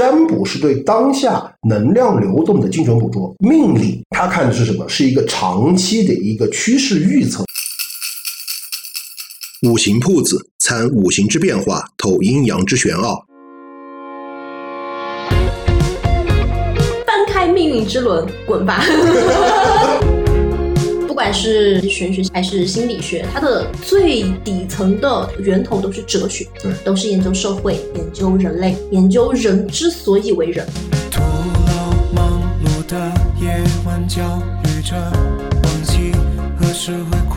占卜是对当下能量流动的精准捕捉，命理它看的是什么？是一个长期的一个趋势预测。五行铺子参五行之变化，透阴阳之玄奥。翻开命运之轮，滚吧！不管是玄学还是心理学，它的最底层的源头都是哲学，对，都是研究社会、研究人类、研究人之所以为人。徒劳忙碌的夜晚，焦虑着，忘记何时会。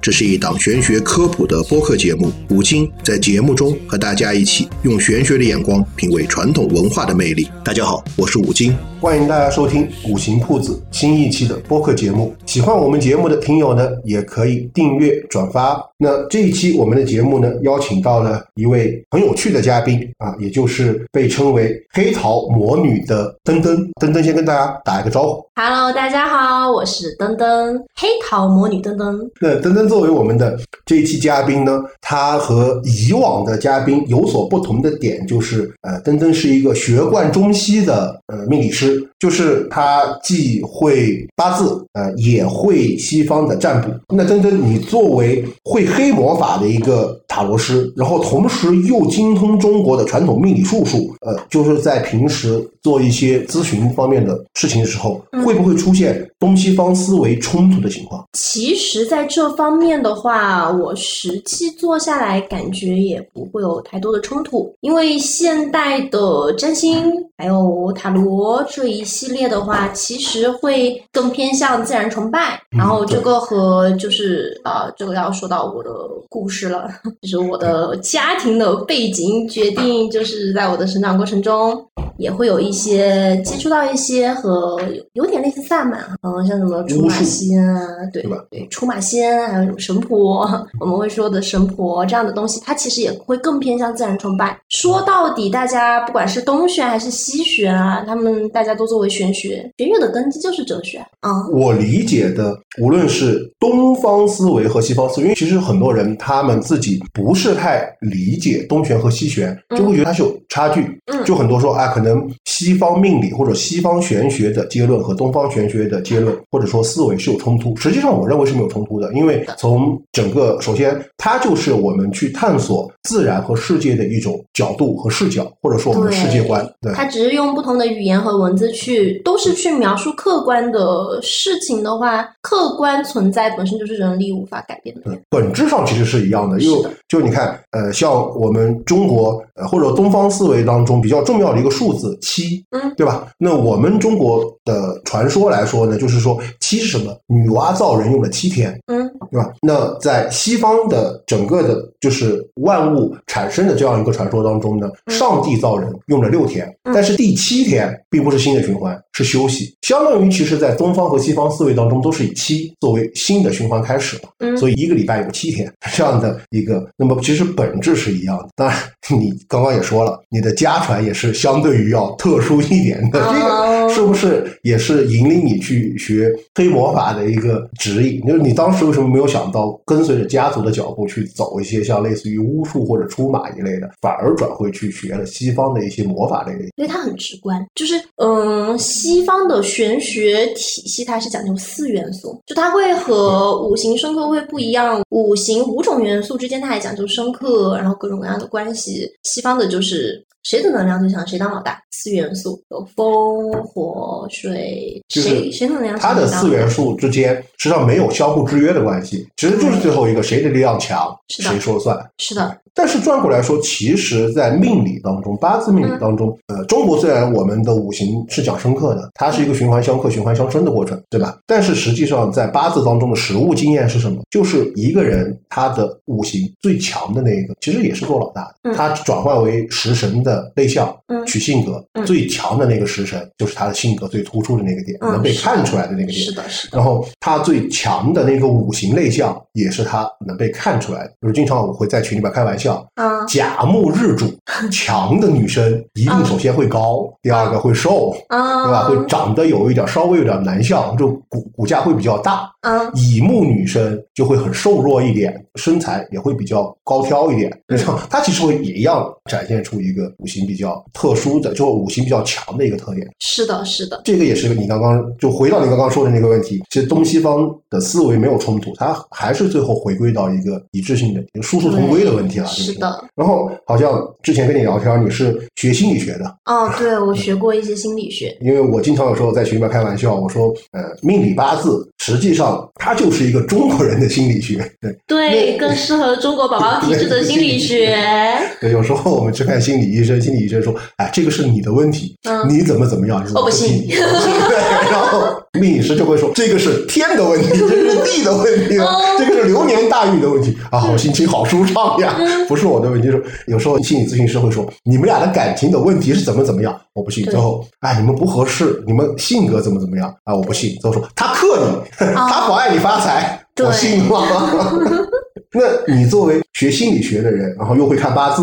这是一档玄学科普的播客节目，五金在节目中和大家一起用玄学的眼光品味传统文化的魅力。大家好，我是五金。欢迎大家收听五行铺子新一期的播客节目。喜欢我们节目的听友呢，也可以订阅转发。那这一期我们的节目呢，邀请到了一位很有趣的嘉宾啊，也就是被称为黑桃魔女的登登。登登先跟大家打一个招呼。Hello，大家好，我是登登，黑桃魔女登登。那登登作为我们的这一期嘉宾呢，他和以往的嘉宾有所不同的点就是，呃，登登是一个学贯中西的呃命理师，就是他既会八字，呃，也会西方的占卜。那登登，你作为会黑魔法的一个塔罗师，然后同时又精通中国的传统命理术数，呃，就是在平时做一些咨询方面的事情的时候，嗯会不会出现东西方思维冲突的情况？其实，在这方面的话，我实际做下来，感觉也不会有太多的冲突，因为现代的占星还有塔罗这一系列的话，其实会更偏向自然崇拜。嗯然后这个和就是啊、呃这个要说到我的故事了，就是我的家庭的背景决定，就是在我的成长过程中，也会有一些接触到一些和有有点类似萨满，嗯，像什么出马仙啊，对对吧对，出马仙，还有什么神婆，我们会说的神婆这样的东西，它其实也会更偏向自然崇拜。说到底，大家不管是东玄还是西玄啊，他们大家都作为玄学，玄学的根基就是哲学啊。我理解的，无论是东方思维和西方思维，因为其实很多人他们自己不是太理解东玄和西玄，嗯就会觉得它是有差距。嗯就很多说啊，可能西方命理或者西方玄学的结论和东方玄学的结论，或者说思维是有冲突。实际上，我认为是没有冲突的，因为从整个首先，它就是我们去探索自然和世界的一种角度和视角，或者说我们的世界观。对，它只是用不同的语言和文字去，都是去描述客观的事情的话，客观存在本身就是人力无法改变的。对，本质上其实是一样的。因为就你看，呃，像我们中国呃或者东方思维当中比较重要的一个数字七，嗯，对吧？那我们中国的传说来说呢，就是说七是什么？女娲造人用了七天，嗯，对吧？那在西方的整个的，就是万物产生的这样一个传说当中呢，嗯上帝造人用了六天，嗯但是第七天并不是新的循环，是休息。相当于其实，在东方和西方思维当中，都是以七作为新的循环开始嘛。嗯所以一个礼拜有七天这样的一个，那么其实本质是一样的。当然，你刚刚也说了，你的家传也是相对于要特殊一点的，这哦个是不是也是引领你去学黑魔法的一个指引？就是你当时为什么没有想到跟随着家族的脚步去走一些像类似于巫术或者出马一类的，反而转会去学了西方的一些魔法类的？因为它很直观，就是嗯，西方的玄学体系它是讲究四元素，就它会和五行生克会不一样，五行五种元素之间它还讲究生克，然后各种各样的关系。西方的就是谁的能量最强谁当老大，四元素有风火水，就是谁谁能量强它的四元素之间实际上没有相互制约的关系，其实就是最后一个谁的力量强谁说了算。是的，但是转过来说，其实，在命理当中，八字命理当中，呃，中国虽然我们的五行是讲生克的，它是一个循环相克、循环相生的过程，对吧？但是实际上，在八字当中的实物经验是什么？就是一个人他的五行最强的那一个，其实也是做老大的，嗯他转换为食神的内向，嗯取性格嗯最强的那个食神，就是他的性格最突出的那个点，嗯能被看出来的那个点。是的，是的，然后他最强的那个五行类象，也是他能被看出来的。就是经常我会在群里边开玩笑，啊甲木日主 强的女生，一定首先会高，第二个会瘦，啊，对吧？会长得有一点稍微有点男相，就骨骨架会比较大。嗯乙木女生就会很瘦弱一点，身材也会比较高挑一点。嗯这样，它其实会也一样展现出一个五行比较特殊的，就五行比较强的一个特点。是的，是的，这个也是你刚刚就回到你刚刚说的那个问题，其实东西方的思维没有冲突，它还是最后回归到一个一致性的、一个殊途同归的问题了。是的。然后好像之前跟你聊天，你是学心理学的。哦，对，我学过一些心理学。因为我经常有时候在群里面开玩笑，我说，呃，命理八字实际上它就是一个中国人的心理学，对对，更适合中国宝宝体质的心理学。对，有时候我们去看心理医生，心理医生说，哎，这个是你的问题，你怎么怎么样？我不信。对，然后命理师就会说，这个是天的问题，这是地的问题，这个是流年大运的问题啊，我心情好舒畅呀，不是我的问题。说有时候心理咨询师会说，你们俩的感情的问题是怎么怎么样？我不信。最后，哎，你们不合适，你们性格怎么怎么样？啊，我不信。最后说他克你，他不爱你发财，我信吗？那你作为学心理学的人，然后又会看八字，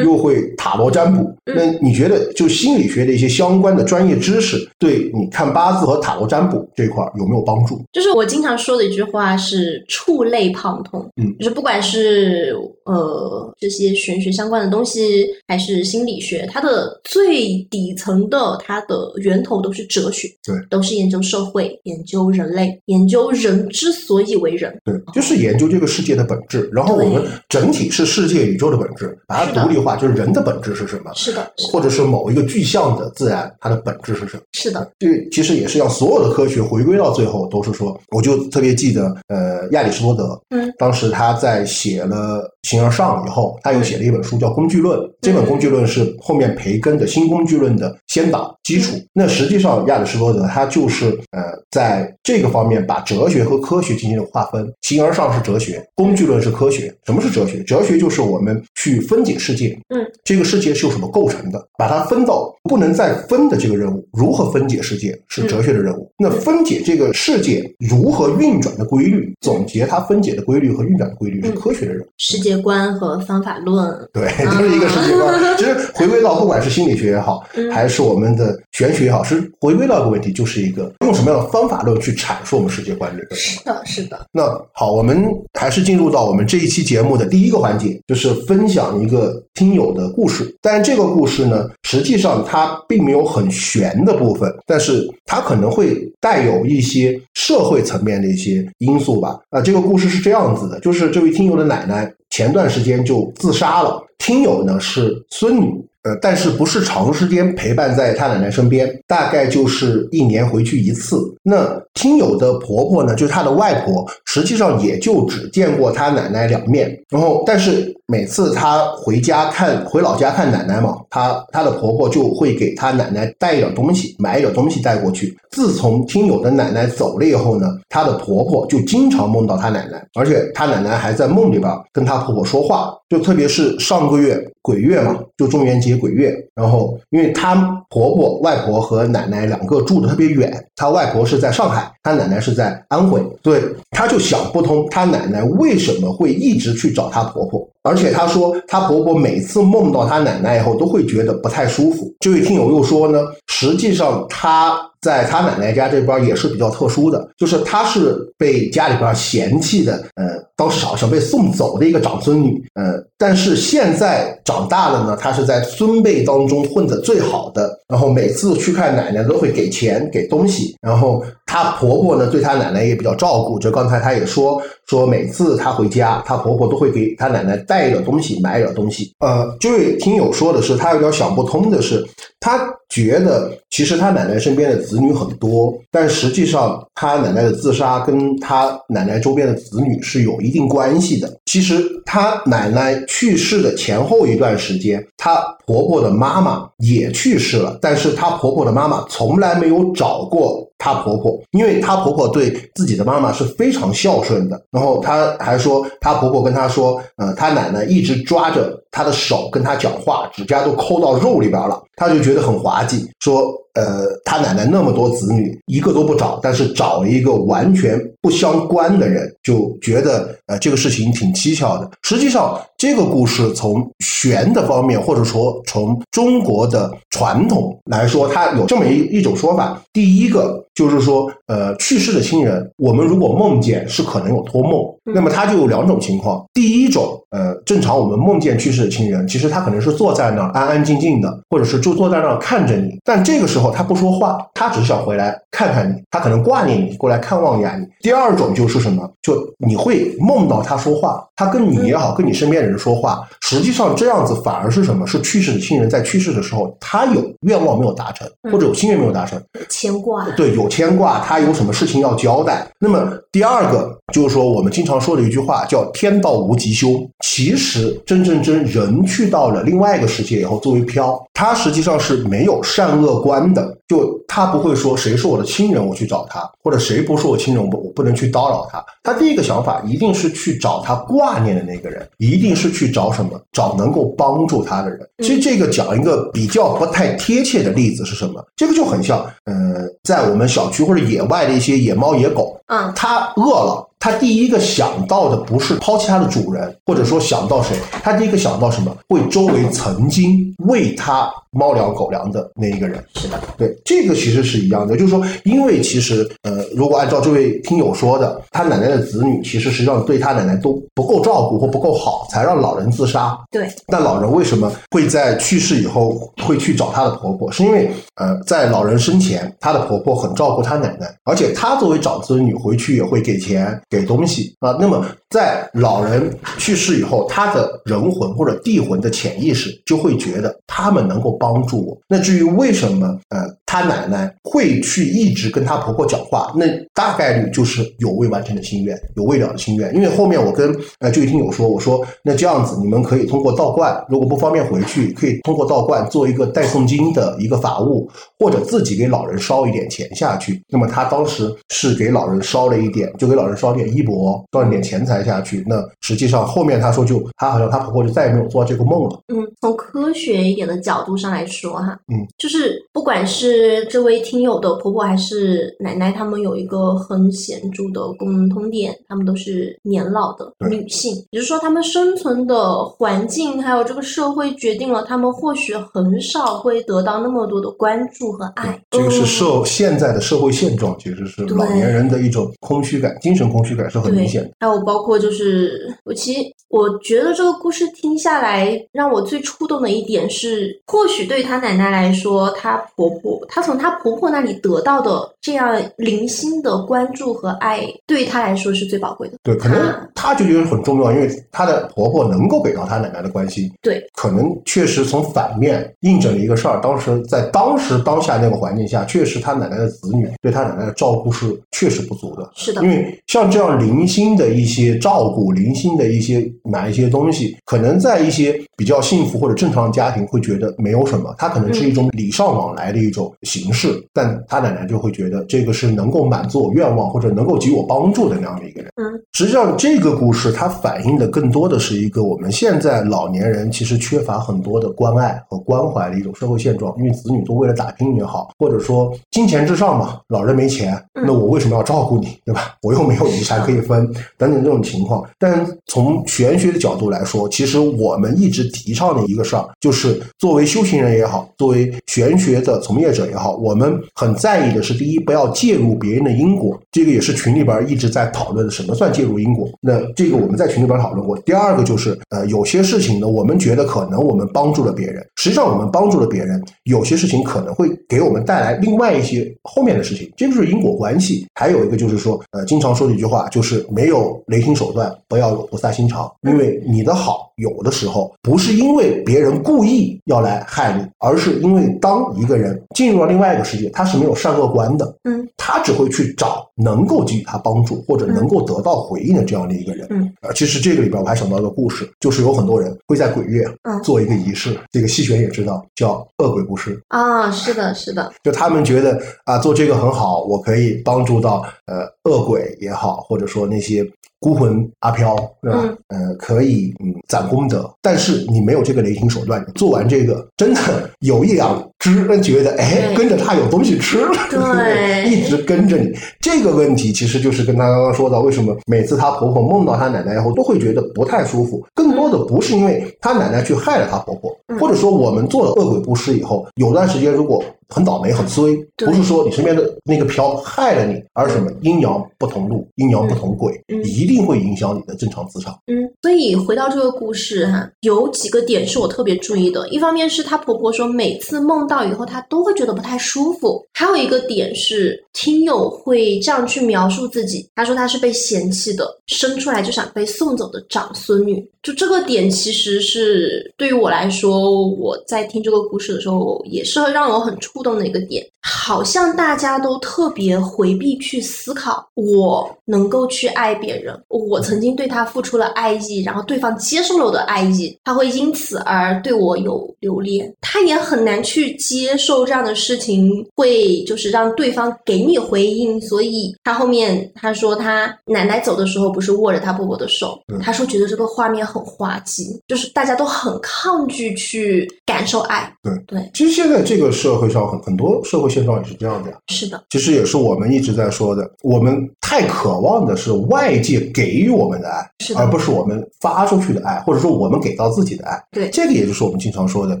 又会塔罗占卜，那你觉得就心理学的一些相关的专业知识，对你看八字和塔罗占卜这块有没有帮助？就是我经常说的一句话是“触类旁通”，嗯，就是不管是呃这些玄学相关的东西，还是心理学，它的最底层的它的源头都是哲学，对，都是研究社会、研究人类、研究人之所以为人，对，就是研究这个世界的本质。然后我们整体是世界宇宙的本质，把它独立化，就是人的本质是什么？是的，或者是某一个具象的自然，它的本质是什么？是的，这其实也是让所有的科学回归到最后，都是说，我就特别记得，呃，亚里士多德，嗯，当时他在写了《形而上》以后，他又写了一本书叫《工具论》，这本《工具论》是后面培根的新工具论的先导基础。那实际上，亚里士多德他就是呃，在这个方面把哲学和科学进行了划分，《形而上》是哲学，工具论是科学。什么是哲学？哲学就是我们去分解世界，嗯，这个世界是由什么构成的？把它分到不能再分的这个任务，如何分解世界是哲学的任务。那分解这个世界如何运转的规律，总结它分解的规律和运转的规律是科学的任务。世界观和方法论，对，就是一个世界观。其实回归到不管是心理学也好，还是我们的玄学也好，是回归到一个问题，就是一个用什么样的方法论去阐述我们世界观这个。是的，是的。那好，我们还是进入到我们这一期节目的第一个环节，就是分享一个听友的故事。但这个故事呢，实际上它并没有很玄的部分，但是它可能会带有一些社会层面的一些因素吧。啊，这个故事是这样子的，就是这位听友的奶奶前段时间就自杀了，听友呢是孙女。呃，但是不是长时间陪伴在她奶奶身边，大概就是一年回去一次。那听友的婆婆呢，就是她的外婆，实际上也就只见过她奶奶两面。然后，但是每次她回家看回老家看奶奶嘛，她她的婆婆就会给她奶奶带一点东西，买一点东西带过去。自从听友的奶奶走了以后呢，她的婆婆就经常梦到她奶奶，而且她奶奶还在梦里边跟她婆婆说话。就特别是上个月鬼月嘛，就中元节鬼月，然后因为她婆婆、外婆和奶奶两个住的特别远，她外婆是在上海，她奶奶是在安徽，对，她就想不通，她奶奶为什么会一直去找她婆婆，而且她说她婆婆每次梦到她奶奶以后都会觉得不太舒服。这位听友又说呢，实际上她。在他奶奶家这边也是比较特殊的，就是她是被家里边嫌弃的，呃，当时好像被送走的一个长孙女，呃，但是现在长大了呢，她是在孙辈当中混得最好的，然后每次去看奶奶都会给钱给东西，然后她婆婆呢对她奶奶也比较照顾，就刚才她也说说每次她回家，她婆婆都会给她奶奶带一点东西，买一点东西。呃，这位听友说的是，他有点想不通的是，他觉得其实他奶奶身边的子女很多，但实际上他奶奶的自杀跟他奶奶周边的子女是有一定关系的。其实他奶奶去世的前后一段时间，她婆婆的妈妈也去世了，但是她婆婆的妈妈从来没有找过她婆婆，因为她婆婆对自己的妈妈是非常孝顺的。然后她还说，她婆婆跟她说，呃，她奶奶一直抓着他的手跟他讲话，指甲都抠到肉里边了，他就觉得很滑稽，说。呃，他奶奶那么多子女，一个都不找，但是找一个完全不相关的人，就觉得呃这个事情挺蹊跷的。实际上，这个故事从玄的方面，或者说从中国的传统来说，它有这么一一种说法。第一个就是说，呃，去世的亲人，我们如果梦见，是可能有托梦。那么他就有两种情况。第一种，呃，正常我们梦见去世的亲人，其实他可能是坐在那儿安安静静的，或者是就坐在那儿看着你，但这个时候他不说话，他只是想回来看看你，他可能挂念你，过来看望一下你。第二种就是什么？就你会梦到他说话，他跟你也好，跟你身边的人说话，实际上这样子反而是什么？是去世的亲人在去世的时候，他有愿望没有达成，或者有心愿没有达成，牵挂。对，有牵挂，他有什么事情要交代。那么第二个就是说，我们经常说的一句话叫“天道无极修”。其实真正真人去到了另外一个世界以后，作为飘，他实际上是没有善恶观的。就他不会说谁是我的亲人，我去找他，或者谁不是我亲人，我我不能去叨扰他。他第一个想法一定是去找他挂念的那个人，一定是去找什么？找能够帮助他的人。其实这个讲一个比较不太贴切的例子是什么？这个就很像，呃，在我们小区或者野外的一些野猫野狗，嗯，它饿了。他第一个想到的不是抛弃他的主人，或者说想到谁，他第一个想到什么？为周围曾经喂他猫粮狗粮的那一个人。是的，对，这个其实是一样的，就是说，因为其实，呃，如果按照这位听友说的，他奶奶的子女其实实际上对他奶奶都不够照顾或不够好，才让老人自杀。对。但老人为什么会在去世以后会去找他的婆婆？是因为，呃，在老人生前，他的婆婆很照顾他奶奶，而且他作为长子女回去也会给钱。给给东西啊，那么在老人去世以后，他的人魂或者地魂的潜意识就会觉得他们能够帮助我。那至于为什么呃他奶奶会去一直跟他婆婆讲话，那大概率就是有未完成的心愿，有未了的心愿。因为后面我跟呃这位听友说，我说那这样子你们可以通过道观，如果不方便回去，可以通过道观做一个代诵经的一个法务，或者自己给老人烧一点钱下去。那么他当时是给老人烧了一点，就给老人烧。点衣钵，断点钱财下去，那实际上后面他说就他好像他婆婆就再也没有做这个梦了。嗯，从科学一点的角度上来说哈，嗯，就是不管是这位听友的婆婆还是奶奶，他们有一个很显著的共通点，他们都是年老的女性，也就是说，他们生存的环境还有这个社会决定了他们或许很少会得到那么多的关注和爱。这个是社现在的社会现状，其实是老年人的一种空虚感，精神空。虚感是很明显的，还有包括就是我其实我觉得这个故事听下来，让我最触动的一点是，或许对她奶奶来说，她婆婆她从她婆婆那里得到的这样零星的关注和爱，对她来说是最宝贵的。对，可能她就觉得很重要，因为她的婆婆能够给到她奶奶的关心。对，可能确实从反面印证了一个事儿，当时在当时当下那个环境下，确实她奶奶的子女对她奶奶的照顾是确实不足的。是的，因为像。这样零星的一些照顾，零星的一些买一些东西，可能在一些比较幸福或者正常的家庭会觉得没有什么，她可能是一种礼尚往来的一种形式，但他奶奶就会觉得这个是能够满足我愿望或者能够给我帮助的那样的一个人。嗯，实际上这个故事它反映的更多的是一个我们现在老年人其实缺乏很多的关爱和关怀的一种社会现状，因为子女都为了打拼也好，或者说金钱至上嘛，老人没钱，那我为什么要照顾你，对吧？我又没有遗产可以分，等等这种情况。但从玄学的角度来说，其实我们一直提倡的一个事儿，就是作为修行人也好，作为玄学的从业者也好，我们很在意的是，第一，不要介入别人的因果，这个也是群里边一直在讨论的，什么算介入因果？那这个我们在群里边讨论过。第二个就是，呃，有些事情呢，我们觉得可能我们帮助了别人，实际上我们帮助了别人，有些事情可能会给我们带来另外一些后面的事情，这就是因果关系。还有一个就是说，呃，经常说的一句话。就是没有雷霆手段，不要有菩萨心肠。因为你的好，有的时候不是因为别人故意要来害你，而是因为当一个人进入了另外一个世界，他是没有善恶观的，嗯，他只会去找能够给予他帮助或者能够得到回应的这样的一个人，嗯，呃，其实这个里边我还想到一个故事，就是有很多人会在鬼月做一个仪式，这个戏玄也知道，叫恶鬼布施啊，是的，是的，就他们觉得啊，做这个很好，我可以帮助到呃恶鬼也好。或者说那些孤魂阿飘，对吧？呃，可以嗯攒功德，但是你没有这个雷霆手段，做完这个真的有一两知，觉得哎跟着他有东西吃，对一直跟着你。这个问题其实就是跟他刚刚说到，为什么每次她婆婆梦到她奶奶以后都会觉得不太舒服，更多的不是因为她奶奶去害了她婆婆，嗯或者说我们做了恶鬼布施以后，有段时间如果很倒霉很衰，不是说你身边的那个飘害了你，而是什么阴阳不同路，阴阳不同轨，嗯一定会影响你的正常磁场。嗯，所以回到这个故事哈，有几个点是我特别注意的。一方面是她婆婆说每次梦到以后，他都会觉得不太舒服；还有一个点是听友会这样去描述自己，他说他是被嫌弃的，生出来就想被送走的长孙女。就这个点，其实是对于我来说，我在听这个故事的时候，也是让我很触动的一个点。好像大家都特别回避去思考，我能够去爱别人，我曾经对他付出了爱意，然后对方接受了我的爱意，他会因此而对我有留恋，他也很难去接受这样的事情，会就是让对方给你回应，所以他后面他说他奶奶走的时候不是握着他婆婆的手，嗯。他说觉得这个画面很滑稽，就是大家都很抗拒去感受爱，对。对，其实现在这个社会上很很多社会现状也是这样的。呀。是的，其实也是我们一直在说的，我们太渴望的是外界给予我们的爱，是的。而不是我们发出去的爱，或者说我们给到自己的爱。对。这个也就是我们经常说的，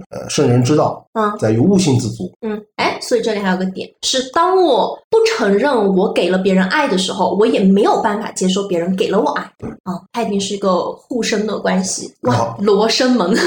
呃，圣人之道嗯。在于悟性自足。嗯，哎，所以这里还有个点是，当我不承认我给了别人爱的时候，我也没有办法接受别人给了我爱。啊、它一定是一个互生的关系。罗生门。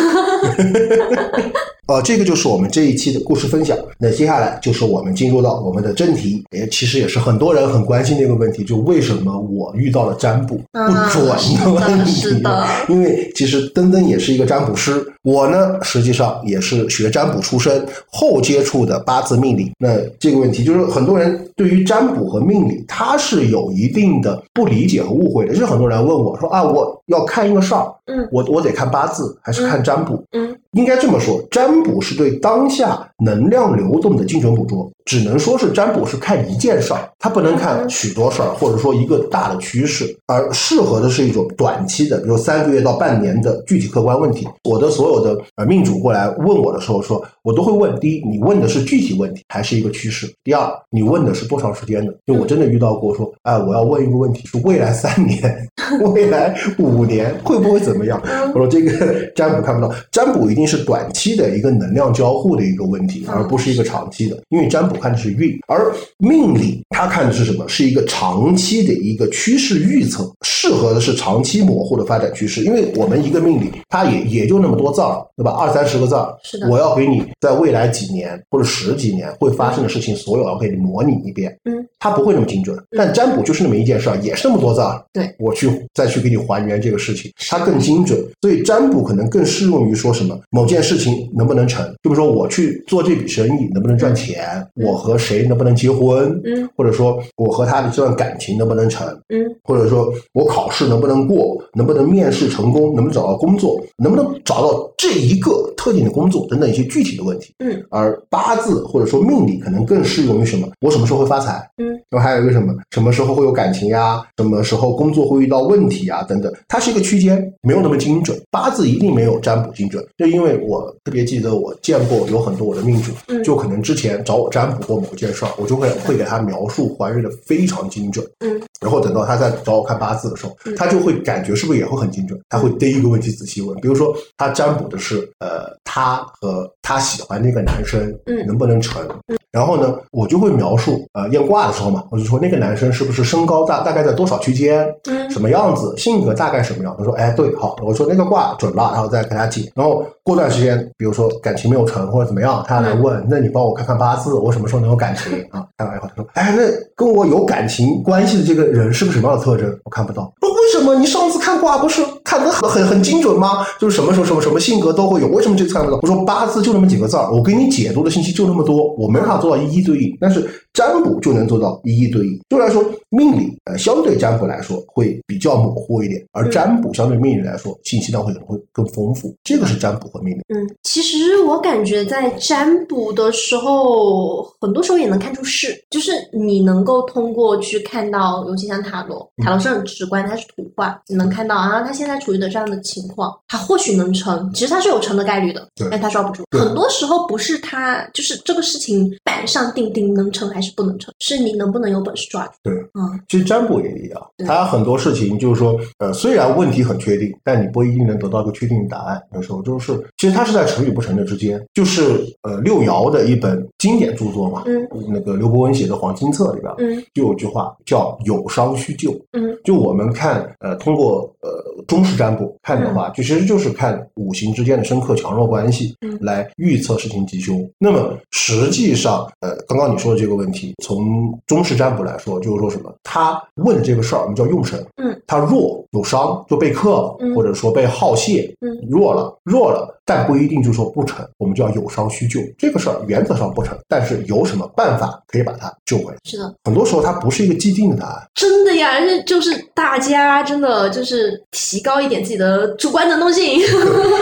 呃，这个就是我们这一期的故事分享。那接下来就是我们进入到我们的正题，也其实也是很多人很关心的一个问题，就为什么我遇到了占卜不啊准的问题？是的因为其实登登也是一个占卜师，我呢实际上也是学占卜出身，后接触的八字命理。那这个问题就是很多人对于占卜和命理，他是有一定的不理解和误会的。就是很多人问我说啊，我要看一个事儿，嗯我我得看八字还是看占卜？嗯应该这么说，占卜是对当下能量流动的精准捕捉，只能说是占卜是看一件事儿，它不能看许多事儿，或者说一个大的趋势，而适合的是一种短期的，比如三个月到半年的具体客观问题。我的所有的呃命主过来问我的时候说，我都会问：第一，你问的是具体问题还是一个趋势？第二，你问的是多长时间的？就我真的遇到过说，哎，我要问一个问题，是未来三年、未来五年会不会怎么样？我说这个占卜看不到，占卜一定是短期的一个能量交互的一个问题，嗯而不是一个长期的。因为占卜看的是运，而命理它看的是什么？是一个长期的一个趋势预测，适合的是长期模糊的发展趋势。因为我们一个命理，它也也就那么多字儿，对吧？二三十个字儿，是的我要给你在未来几年或者十几年会发生的事情，所有要给你模拟一遍。嗯，它不会那么精准，但占卜就是那么一件事儿，也是那么多字儿。对，我去再去给你还原这个事情，它更精准。所以占卜可能更适用于说什么某件事情能不能成，就比如说我去做这笔生意能不能赚钱，嗯我和谁能不能结婚，嗯或者说我和他的这段感情能不能成，嗯或者说我考试能不能过，能不能面试成功，能不能找到工作，能不能找到这一个特定的工作等等一些具体的问题。嗯而八字或者说命理可能更适用于什么？我什么时候会发财？嗯，然后还有一个什么？什么时候会有感情呀？什么时候工作会遇到问题啊？等等，它是一个区间，没有那么精准。八字一定没有占卜精准，就因为我特别记得我见过有很多我的命主，嗯就可能之前找我占卜过某件事儿，我就会会给他描述还原的非常精准。嗯然后等到他再找我看八字的时候嗯，他就会感觉是不是也会很精准？他会第一个问题仔细问，比如说他占卜的是呃他和他喜欢那个男生嗯。能不能成，然后呢我就会描述呃验卦的时候嘛，我就说那个男生是不是身高大大概在多少区间，嗯什么样子，性格大概什么样？他说哎对好，我说那个卦准了，然后再给他解，然后过段时间比如说感情没有成或者怎么样，他来问，那你帮我看看八字，我什么时候能有感情啊？看完以后他说哎那跟我有感情关系的这个人是个什么样的特征？我看不到。说为什么你上次看卦不是看得很很很精准吗？就是什么时候什么什么性格都会有，为什么这次看不到？我说八字就那么几个字儿，我给你解读的信息就那么多，我没办法做到一一对应。但是占卜就能做到一一对应。就来说，命理呃相对占卜来说会比较模糊一点，而嗯占卜相对命理来说信息量会可能会更丰富。这个是占卜和命理。嗯，其实我感觉在占卜的时候，很多时候也能看出事，就是你能够通过去看到，尤其像塔罗，塔罗是很直观，它是图画，你能看到啊，他现在处于的这样的情况，他或许能成，其实他是有成的概率的，但他抓不住。很多时候不是他，就是这个事情板上钉钉能成还是不能成，是你能不能有本事抓住。对，嗯，其实占卜也一样，它很多事情就是说，呃，虽然问题很确定，但你不一定能得到一个确定的答案。有时候就是，其实它是在成与不成的之间。就是呃，六爻的一本经典著作嘛，嗯，那个刘伯温写的《黄金册》里边，嗯就有句话叫“有伤须救”。嗯，就我们看，呃，通过呃中式占卜看的话，就其实就是看五行之间的深刻强弱关系，嗯来预测事情吉凶。那么实际上，呃，刚刚你说的这个问题，从中式占卜来说，就是说什么？他问的这个事儿，我们叫用神，嗯，他弱有伤就被克了，嗯或者说被耗泄，嗯弱了弱了，但不一定就说不成，我们就要有伤需救。这个事儿原则上不成，但是有什么办法可以把它救回来？是的，很多时候它不是一个既定的答案。真的呀，这就是大家真的就是提高一点自己的主观能动性。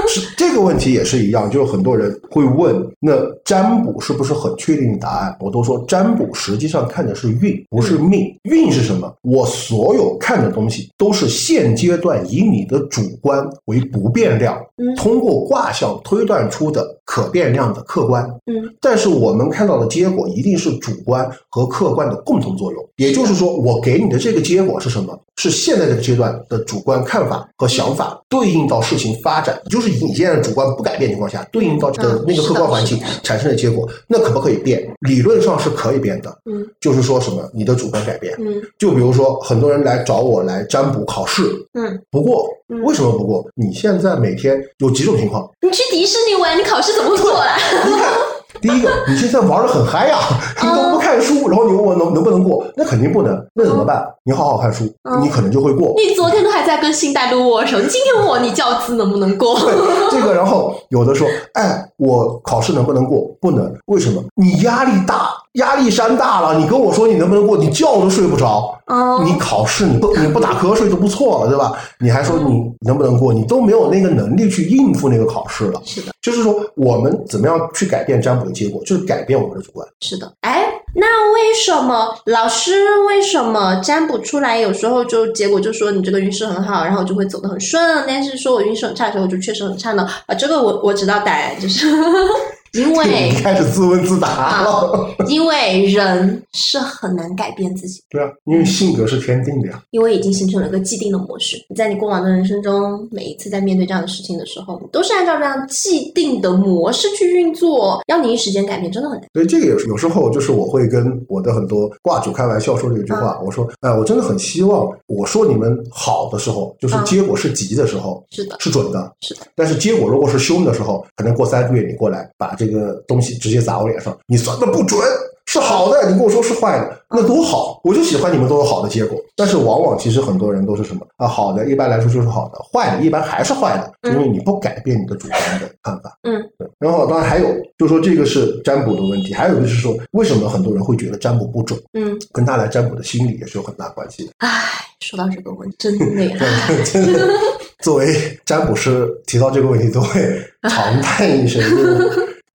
是这个问题也是一样，就是很多人会问，那占卜是不是很确定的答案？我都说占卜实际上看的是运，不是命。运是什么？我所有看的东西都是现阶段以你的主观为不变量，嗯通过卦象推断出的可变量的客观。嗯但是我们看到的结果一定是主观和客观的共同作用，也就是说，我给你的这个结果是什么？是现在这个阶段的主观看法和想法对应到事情发展，就是以你现在的主观不改变情况下，对应到这个嗯那个客观环境产生的结果，那可不可以变？理论上是可以变的，嗯就是说什么你的主观改变。嗯就比如说，很多人来找我来占卜考试，嗯，不过嗯为什么不过？你现在每天有几种情况？你去迪士尼玩，你考试怎么会过啊？第一个，你现在玩的很嗨呀、你都不看书，然后你问我能能不能过，那肯定不能。那怎么办？你好好看书，嗯你可能就会过。你昨天都还在跟新大陆握手，你今天问我你教资能不能过？对这个，然后有的说，哎，我考试能不能过？不能，为什么？你压力大，压力山大了。你跟我说你能不能过，你觉都睡不着。哦你考试你不你不打瞌睡就不错了，对吧？你还说你能不能过，你都没有那个能力去应付那个考试了。是的，就是说，我们怎么样去改变占卜的结果，就是改变我们的主观。是的。哎，那为什么老师为什么占卜出来有时候就结果就说你这个运势很好，然后就会走得很顺，但是说我运势很差的时候，我就确实很差呢？啊，这个我我知道答案，就是因为你开始自问自答了。因为人是很难改变自己，对啊，因为性格是天定的呀。因为已经形成了一个既定的模式。你在你过往的人生中，每一次在面对这样的事情的时候，你都是按照这样既定的模式去运作，要你一时间改变真的很难。所以这个有时有时候就是我会跟我的很多挂主开玩笑说这一句话，我说，哎，我真的很希望我说你们好的时候，就是嗯结果是吉的时候。是的，是准的，是的。但是结果如果是凶的时候，可能过三个月你过来把这个东西直接砸我脸上，你算的不准，是好的，你跟我说是坏的，那多好，我就喜欢你们都有好的结果。但是往往其实很多人都是什么啊？好的，一般来说就是好的，坏的一般还是坏的，因为你不改变你的主观的看法。嗯，对。然后当然还有，就是说这个是占卜的问题，还有就是说为什么很多人会觉得占卜不准，嗯，跟他来占卜的心理也是有很大关系的。唉，说到这个问题，真的呀，真的，作为占卜师，提到这个问题都会 长叹一声。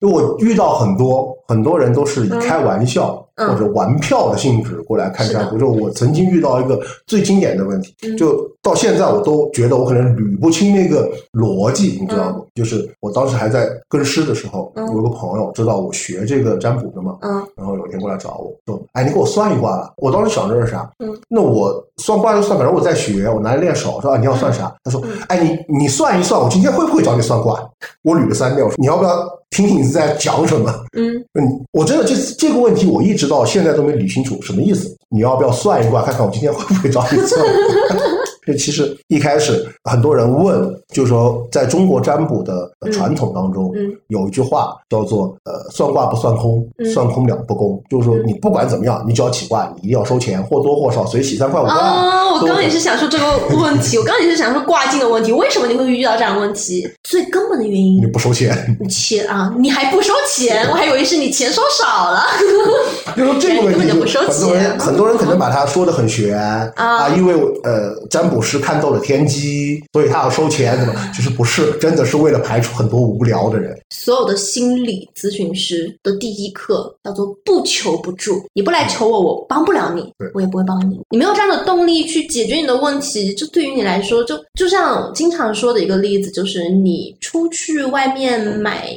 就我遇到很多很多人都是以开玩笑、嗯。或者玩票的性质过来看占卜。就我曾经遇到一个最经典的问题，嗯。就到现在我都觉得我可能捋不清那个逻辑，你知道吗？就是我当时还在跟师的时候，嗯有一个朋友知道我学这个占卜的嘛，嗯然后有一天过来找我说：“哎，你给我算一卦吧。”我当时想着是啥？嗯，那我算卦就算，反正我在学，我拿来练手。说啊，你要算啥？他说：“嗯哎，你你算一算，我今天会不会找你算卦？”我捋了三遍，我说：“你要不要听听你在讲什么？”嗯嗯，我真的这这个问题，我一直到现在都没捋清楚什么意思。你要不要算一卦，看看我今天会不会找你算？这其实一开始很多人问，就是说在中国占卜的传统当中，嗯有一句话叫做“呃，算卦不算空，嗯算空两不公”，就是说嗯你不管怎么样，你只要起卦，你一定要收钱，或多或少随喜三块五块。啊，我刚刚也是想说这个问题，我刚刚也是想说挂镜的问题，为什么你会遇到这样的问题？最根本的原因你，不收钱，钱啊，你还不收钱，我还以为是你钱收少了。就说这个问题，根本就不收很多人钱很多人可能把它说的很玄啊，因为呃占卜师看透了天机，所以他要收钱，对吧？其实不是，真的是为了排除很多无聊的人。所有的心理咨询师的第一课叫做不求不助，你不来求我，我帮不了你对，我也不会帮你。你没有这样的动力去解决你的问题，这对于你来说，就就像经常说的一个例子，就是你出去外面买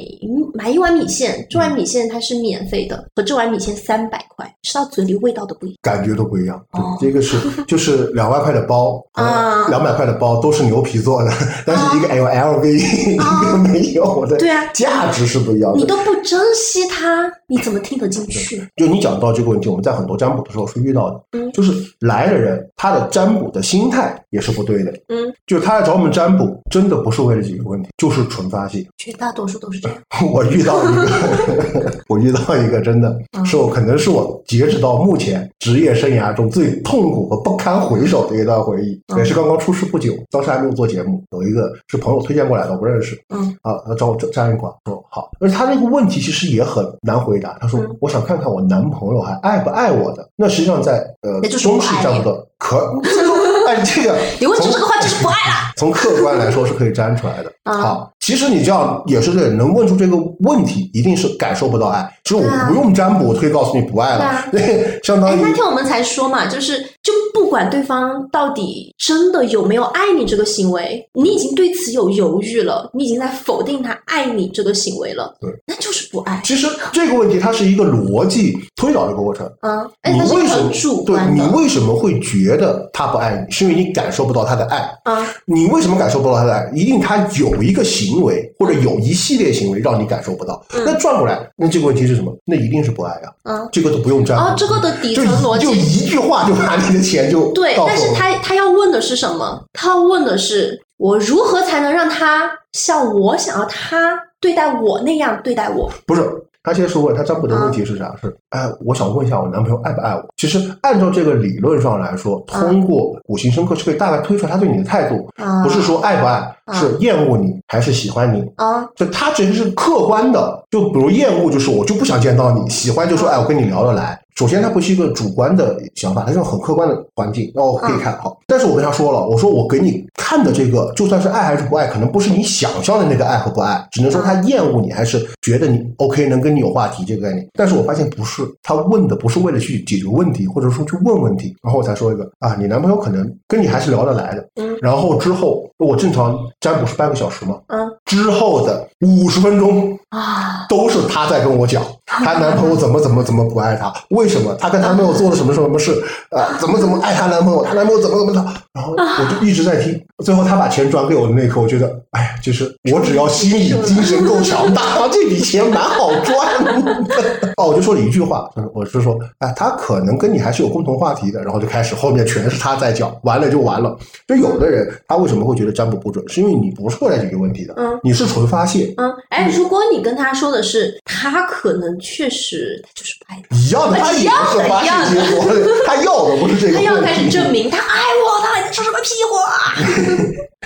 买一碗米线，这碗米线它是免费的，和这碗米线三百块，吃到嘴里味道都不一样。感觉都不一样。对，哦这个是 就是两万块的包 啊两百块的包都是牛皮做的，但是一个 L L V，、一个没有的，对啊价值是不一样的。你都不珍惜它，你怎么听得进去？就你讲到这个问题，我们在很多占卜的时候是遇到的，嗯就是来的人他的占卜的心态也是不对的，嗯，就是他来找我们占卜，真的不是为了解决问题，就是纯发泄。绝大多数都是这样。我 遇到一个，我遇到一个真的嗯。是我可能是我截止到目前职业生涯中最痛苦和不堪回首的一段回忆，嗯。也是刚刚出事不久，当时还没有做节目，有一个是朋友推荐过来的，我不认识，嗯。啊，他找我占一卦，说好，而他这个问题其实也很难回答，他说、嗯。我想看看我男朋友还爱不爱我的，那实际上在呃中式爱占卜的可，所以说哎这个你问出从这个话就是不爱了。从客观来说是可以粘出来的。啊好，其实你这样也是对，能问出这个问题，一定是感受不到爱。其实我不用占卜，我可以告诉你不爱了，对，相当哎，于那天我们才说嘛，就是就不管对方到底真的有没有爱你这个行为，你已经对此有犹豫了，你已经在否定他爱你这个行为了，对，那就是不爱其实这个问题它是一个逻辑推导的过程。啊，你为什么主对你为什么会觉得他不爱你？是因为你感受不到他的爱。啊，你为什么感受不到他的爱？一定他有一个行为或者有一系列行为让你感受不到。嗯那转过来，那这个问题是什么？那一定是不爱啊！啊这个都不用占卜。哦，这个的底层逻辑就一句话就把你的钱就对，但是他他要问的是什么？他要问的是我如何才能让他像我想要他对待我那样对待我？不是，他先说过他占卜的问题是啥？是哎，我想问一下我男朋友爱不爱我？其实按照这个理论上来说，通过五行生克是可以大概推出来他对你的态度，啊，不是说爱不爱，啊是厌恶你还是喜欢你。啊就他其实是客观的，就比如厌恶就是我就不想见到你，喜欢就说哎我跟你聊得来。首先它不是一个主观的想法，它是很客观的环境，然后可以看好。但是我跟他说了，我说我给你看的这个，就算是爱还是不爱，可能不是你想象的那个爱和不爱，只能说他厌恶你，还是觉得你 OK 能跟你有话题这个概念。但是我发现不是，他问的不是为了去解决问题，或者说去问问题，然后我才说一个啊，你男朋友可能跟你还是聊得来的。嗯然后之后我正常占卜是半个小时嘛，嗯之后的五十分钟啊都是她在跟我讲，她男朋友怎么怎么怎么不爱她，为什么她跟她男朋友做了什么什么事，啊、怎么怎么爱她男朋友，她男朋友怎么怎么的，然后我就一直在听，最后她把钱转给我的那一刻，我觉得，哎呀，就是我只要心理精神够强大，这笔钱蛮好赚的。哦，我就说了一句话，我是说，哎，他可能跟你还是有共同话题的，然后就开始后面全是他在讲，完了就完了。就有的人他为什么会觉得占卜不准，是因为你不是过来解决问题的，嗯你是纯发泄。嗯，哎，如果你跟他说的是他可能确实他就是不爱你，一样的，他也一样的一样的他要的不是这个。他要开始证明他爱我，他还在说什么屁话？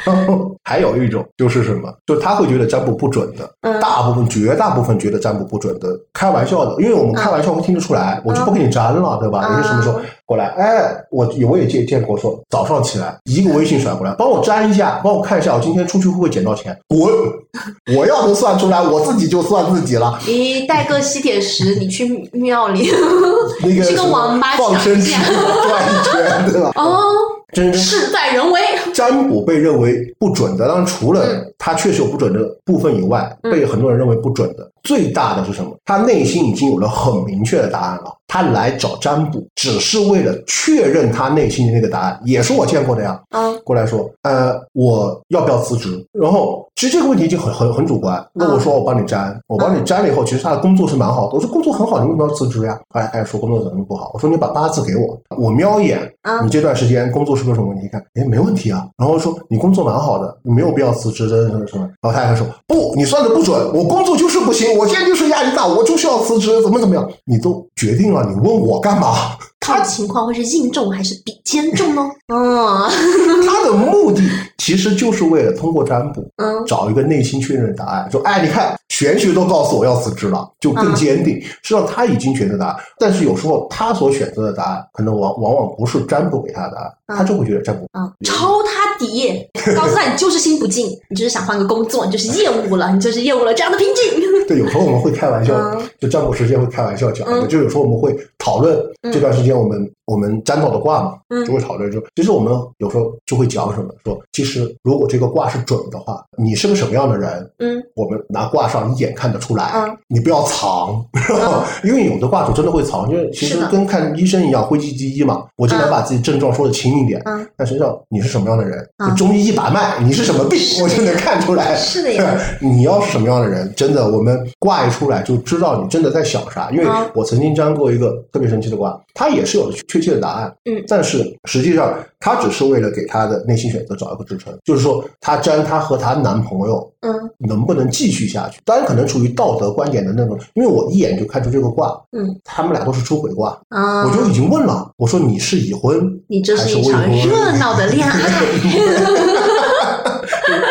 然 后还有一种就是什么，就他会觉得占卜不准的，嗯大部分绝大部分觉得占卜不准的，开玩笑的，因为我们开玩笑我们听得出来，我就不给你占了，对吧？嗯有些什么时候过来，哎，我我也见见过说，早上起来一个微信甩过来，帮我粘一下，帮我看一下我今天出去会不会捡到钱，滚！我要能算出来，我自己就算自己了。你带个吸铁石，你去庙里 那个去跟王八放抢一下生池转一圈，对吧？哦，真是事在人为。占卜被认为不准的，当然除了嗯它确实有不准的部分以外，嗯被很多人认为不准的，最大的是什么？他内心已经有了很明确的答案了。他来找占卜，只是为了确认他内心的那个答案，也是我见过的呀。嗯过来说，呃，我要不要辞职？然后其实这个问题已经很很很主观。那我说我帮你占，我帮你占了以后，其实他的工作是蛮好的。我说工作很好，你为什么要辞职呀？后来他也说工作怎么不好？我说你把八字给我，我瞄一眼，嗯你这段时间工作是不是有什么问题？一看，哎，没问题啊。然后说你工作蛮好的，你没有必要辞职的什么什么。然后他还说不，你算的不准，我工作就是不行，我现在就是压力大，我就是要辞职，怎么怎么样？你都决定了，你问我干嘛？这种情况会是硬重还是比肩重呢？嗯 他的目的其实就是为了通过占卜嗯找一个内心确认的答案，说，哎，你看玄学都告诉我要辞职了，就更坚定。实际上他已经选择答案，但是有时候他所选择的答案，可能往往往不是占卜给他的答案，嗯。他就会觉得占卜。嗯，抄他底，告诉他你就是心不静，你就是想换个工作，你就是厌恶了，你就是厌恶了这样的瓶颈。对，有时候我们会开玩笑，嗯。就占卜时间会开玩笑讲的，嗯。就有时候我们会讨论嗯。这段时间我们、我们占到的卦嘛，嗯。就会讨论，就其实我们有时候就会讲什么，说其实如果这个卦是准的话，你是个什么样的人，嗯。我们拿卦上一眼看得出来，嗯。你不要藏，因为有的卦主真的会藏，因为其实跟看医生一样，讳疾忌医嘛，我尽量嗯把自己症状说的轻一点，嗯，但实际上你是什么样的人，中医一把脉，你是什么病，我就能看出来。是的呀。你要是什么样的人，真的，我们卦一出来就知道你真的在想啥。因为嗯。我曾经占过一个特别神奇的卦，它也是有确切的答案，嗯但是实际上她只是为了给她的内心选择找一个支撑，就是说她沾她和她男朋友嗯能不能继续下去。当然，可能处于道德观点的那种，因为我一眼就看出这个卦，嗯他们俩都是出轨卦，啊，我就已经问了，我说你是已婚你这还是是一场？热闹的恋爱。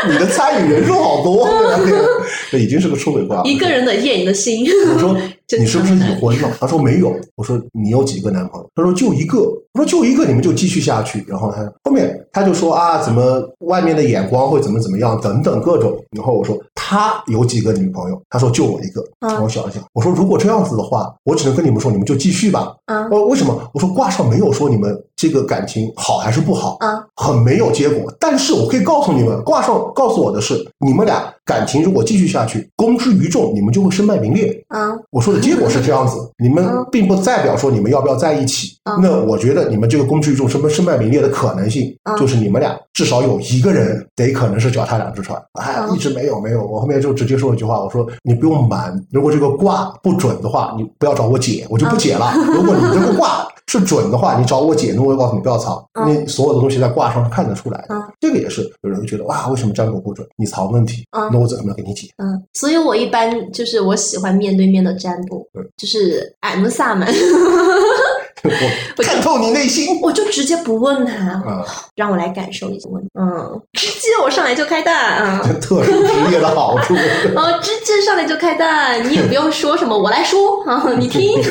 你的参与人数好多，对吧 这已经是个出轨卦了。一个人的夜你的心。我说 你是不是已婚了？他说没有。我说你有几个男朋友？他说就一个。我说就一个，你们就继续下去。然后他后面他就说啊，怎么外面的眼光会怎么怎么样等等各种。然后我说他有几个女朋友？他说就我一个。我想一想，我说如果这样子的话，我只能跟你们说，你们就继续吧。啊呃，为什么？我说卦上没有说你们这个感情好还是不好，啊很没有结果。但是我可以告诉你们，挂上告诉我的是，你们俩感情如果继续下去，公之于众，你们就会身败名裂。啊我说的结果是这样子，你们嗯并不代表说你们要不要在一起。嗯那我觉得你们这个公之于众、身身败名裂的可能性，嗯就是你们俩至少有一个人得可能是脚踏两只船。哎，嗯一直没有没有，我后面就直接说了一句话，我说你不用瞒，如果这个卦不准的话，你不要找我解，我就不解了。如果你这个卦是准的话，你找我解，那我也告诉你不要藏，嗯你所有的东西在卦上是看得出来的。嗯这个也是有人会觉得哇，为什么占卜不准？你藏问题，嗯那我怎么给你解？嗯，所以我一般就是我喜欢面对面的占卜对，就是 M 萨满，我看透你内心。我就直接不问他，啊，让我来感受一下问，嗯，直接我上来就开大，嗯。这特殊职业的好处。哦，直接上来就开大，你也不用说什么，我来说啊，你听。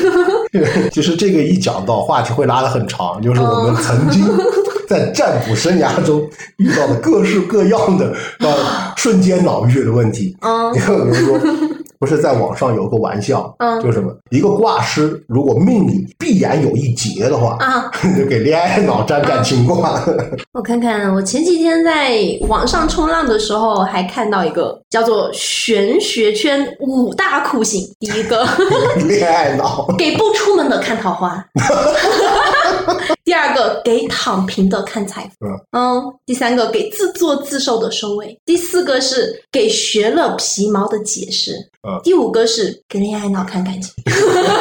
就是这个一讲到话题会拉得很长，就是我们曾经在占卜生涯中遇到的各式各样的呃瞬间脑溢血的问题。嗯你看，比如说，不是在网上有个玩笑，嗯就是什么，一个卦师如果命里必然有一劫的话，啊，就给恋爱脑占感情卦。我看看，我前几天在网上冲浪的时候，还看到一个叫做玄学圈五大酷刑。第一个，恋爱脑，给不出门的看桃花；第二个，给躺平的看财富；嗯，第三个，给自作自受的收尾；第四个是给学了皮毛的解释；嗯。第五个是给恋爱脑看感情。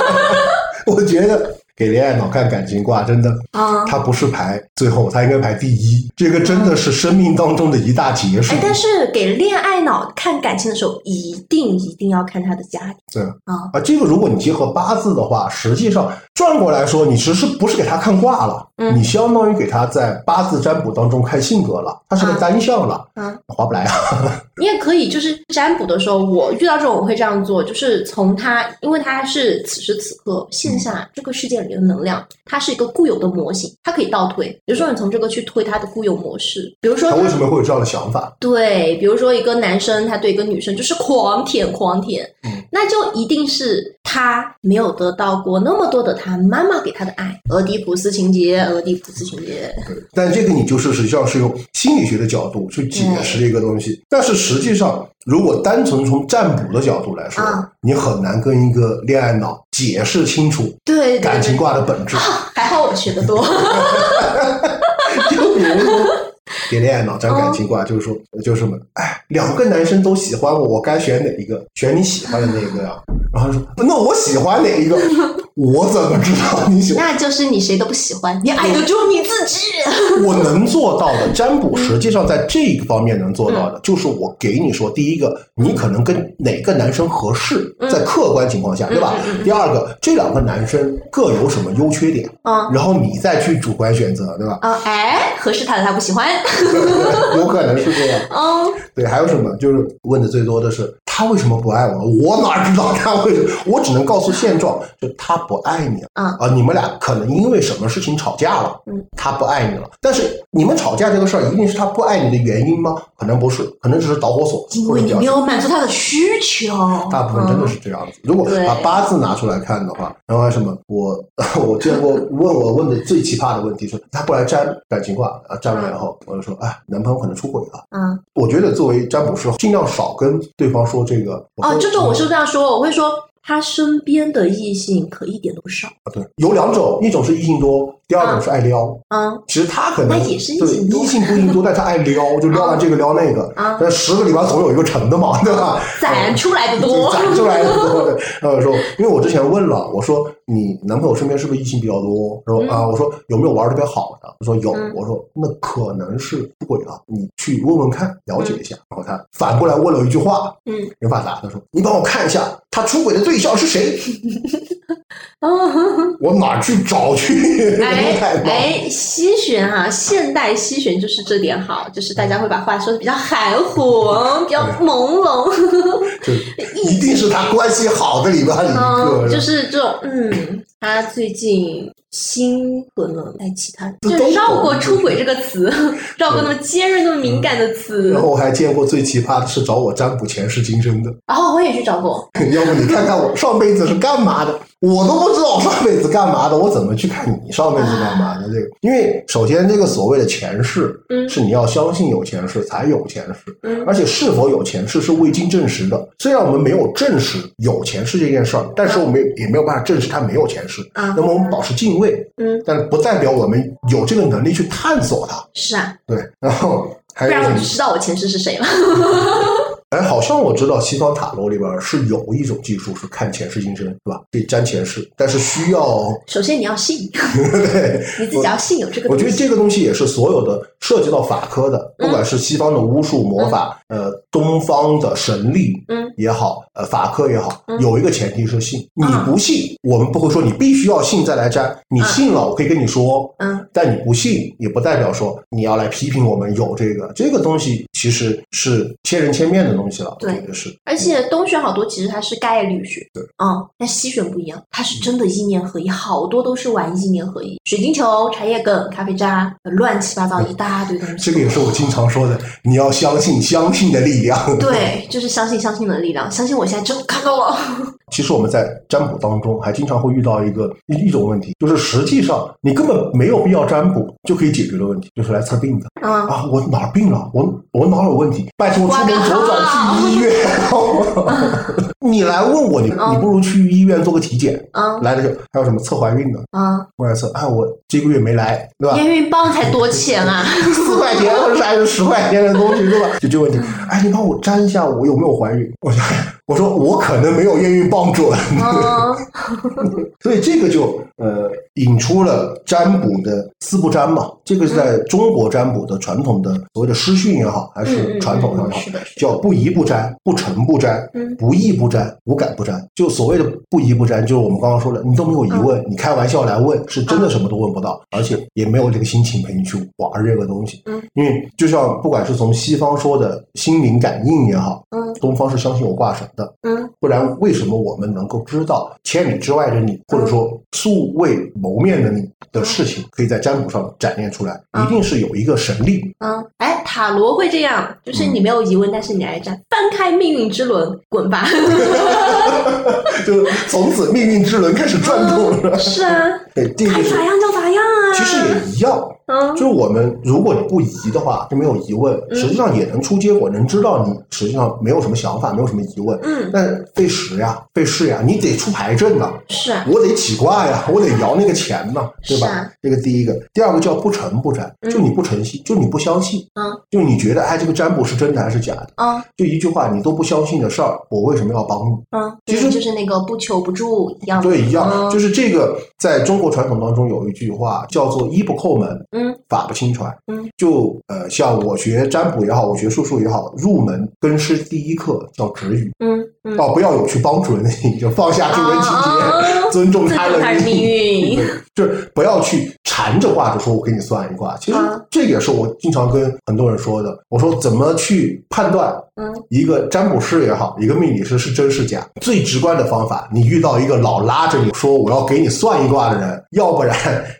我觉得给恋爱脑看感情卦真的，啊、他不是排最后，他应该排第一。这个真的是生命当中的一大劫数哎，。但是给恋爱脑看感情的时候，一定一定要看他的家庭对啊。啊，这个如果你结合八字的话，实际上转过来说，你其实不是给他看卦了，嗯你相当于给他在八字占卜当中看性格了，他是个啊单向了，嗯，划不来啊。你也可以，就是占卜的时候，我遇到这种我会这样做，就是从他，因为他是此时此刻线下这个世界里的能量，它是一个固有的模型，它可以倒推。比如说你从这个去推它的固有模式，比如说他为什么会有这样的想法？对，比如说一个男生他对一个女生就是狂舔狂舔，嗯那就一定是他没有得到过那么多的他妈妈给他的爱，俄狄浦斯情节，俄狄浦斯情节。对，但这个你就是实际上是用心理学的角度去解释一个东西，但是实际上，如果单纯从占卜的角度来说，啊你很难跟一个恋爱脑解释清楚对对感情，卦的本质。还好我学的多。就比如说。给恋爱脑讲感情卦，就是说，就是什么？哎，两个男生都喜欢我，我该选哪一个？选你喜欢的那一个呀。然后他说，那我喜欢哪一个？我怎么知道你喜欢？那就是你谁都不喜欢，你爱的只有你自己。我能做到的占卜，实际上在这个方面能做到嗯的，就是我给你说，第一个，你可能跟哪个男生合适，嗯在客观情况下，对吧？第二个，这两个男生各有什么优缺点，嗯然后你再去主观选择，对吧？啊，哎，合适他的他不喜欢。有可能是这样。嗯，对，还有什么？就是问的最多的是他为什么不爱我？我哪知道他？我只能告诉现状，就他不爱你了啊！你们俩可能因为什么事情吵架了，嗯，他不爱你了。但是你们吵架这个事儿，一定是他不爱你的原因吗？可能不是，可能只是导火索，因为你没有满足他的需求。大部分真的是这样子。如果对把八字拿出来看的话，然后还什么，我 我见过问我问的最奇葩的问题是，他不来占感情卦啊，占完以后我就说，哎，男朋友可能出轨了。嗯，我觉得作为占卜师，尽量少跟对方说这个。哦，说这种我是这样说，我会说他身边的异性可一点都不少。啊对，有两种，一种是异性多，第二种是爱撩。嗯其实他可能那也是异性多异性不一定多，但他爱撩，就撩完这个撩那个。啊，但十个里边总有一个成的嘛，对吧？攒出来的多。攒出来的多。对然后说，因为我之前问了，我说你男朋友身边是不是异性比较多？他说嗯啊，我说有没有玩的特别好的？他说有嗯。我说那可能是出轨了，你去问问看，了解一下。嗯然后他反过来问了一句话，嗯，没法答。他说你帮我看一下他出轨的对象是谁，嗯，我哪去找去？哎 哎，西玄哈、现代西玄就是这点好，就是大家会把话说的比较含糊，比较朦胧。就一定是他关系好的里边一个，嗯，就是这种，嗯，他最近新可能在其他人，就绕过出轨这个词，绕过那么尖锐、那么敏感的词然。后我还见过最奇葩的是找我占卜前世今生的，然后我也去找过，要不你看看我上辈子是干嘛的？我都不知道我上辈子干嘛的，我怎么去看你上辈子干嘛的？这个，因为首先这个所谓的前世，嗯是你要相信有前世才有前世，嗯而且是否有前世是未经证实的。虽然我们没有证实有前世这件事儿，但是我们也也没有办法证实他没有前世。啊那么我们保持敬畏，嗯，但不代表我们有这个能力去探索它。是啊，对，然后还不然我就知道我前世是谁了。哎，好像我知道西方塔罗里边是有一种技术是看前世今生，是吧？可以占前世，但是需要首先你要信，对。你自己要信有这个我觉。得这个东西也是所有的涉及到法科的，不管是西方的巫术魔法，呃，东方的神力，嗯也好，呃，法科也好，嗯有一个前提是信。你嗯不信，我们不会说你必须要信再来占。你信了，我可以跟你说，嗯但你不信，也不代表说你要来批评我们有这个这个东西，其实是千人千面的东西了。我对觉得是。而且东玄好多其实它是概率学，对，嗯，但西玄不一样，它是真的意念合一，好多都是玩意念合一，水晶球、茶叶梗、咖啡渣，乱七八糟一大堆东西。这个也是我经常说的，你要相信相信的力量。对，就是相信相信的力量，相信我现在真看到了。其实我们在占卜当中还经常会遇到一个一一种问题，就是实际上你根本没有必要占卜就可以解决的问题，就是来测病的嗯，啊，我哪儿病了？我我哪儿有问题？拜托出门左转去医院。你来问我，你嗯你不如去医院做个体检。嗯来的时候还有什么测怀孕的？啊，过来测，哎，我这个月没来，对吧？验孕棒才多钱啊？四块钱或者是还是十块钱的东西，对吧？就这个问题，哎，你帮我粘一下，我有没有怀孕？我说，我说我可能没有验孕棒准，嗯 所以这个就呃引出了占卜的四不占嘛。这个是在中国占卜的传统的所谓的师训也好，还是传统上也好叫不疑不占、不成不占嗯、不义不占、无感不占。就所谓的不疑不占，就是我们刚刚说的，你都没有疑问，你开玩笑来问，是真的什么都问不到，而且也没有这个心情陪你去玩这个东西。嗯，因为就像不管是从西方说的心灵感应也好，嗯。东方是相信有卦神的，嗯。不然为什么我们能够知道千里之外的你，或者说数素未谋面的你的事情，可以在占卜上展现出来，嗯一定是有一个神力。嗯，哎，塔罗会这样，就是你没有疑问，但是你来占，翻开命运之轮，滚吧。就从此命运之轮开始转动了。是啊，对，这个是该咋样就咋样啊。其实也一样。嗯。就是我们，如果你不疑的话，就没有疑问，嗯。实际上也能出结果，能知道你实际上没有什么想法，没有什么疑问。嗯，但费时呀，费事呀，你得出牌阵呐，是。啊，我得起卦呀，我得摇那个钱呐，对吧？这个第一个，第二个叫不诚不占，嗯。就你不诚信，就你不相信，嗯。就你觉得哎，这个占卜是真的还是假的？啊就一句话，你都不相信的事儿，我为什么要帮你？嗯，其实就是那个不求不助一样。对，一样，嗯。就是这个，在中国传统当中有一句话叫做“一不叩门，嗯法不轻传”。嗯，就呃，像我学占卜也好，我学术数也好，入门跟师第一课叫止语。嗯嗯，哦，不要有去帮助人的心，就放下助人情节，哦尊重他人尊重他人命运对，就是不要去缠着卦着说，我给你算一卦。其实啊这也是我经常跟很多人说的。我说怎么去判断嗯一个占卜师也好，一个命理师是真是假？最直观的方法，你遇到一个老拉着你说我要给你算一卦的人，要不然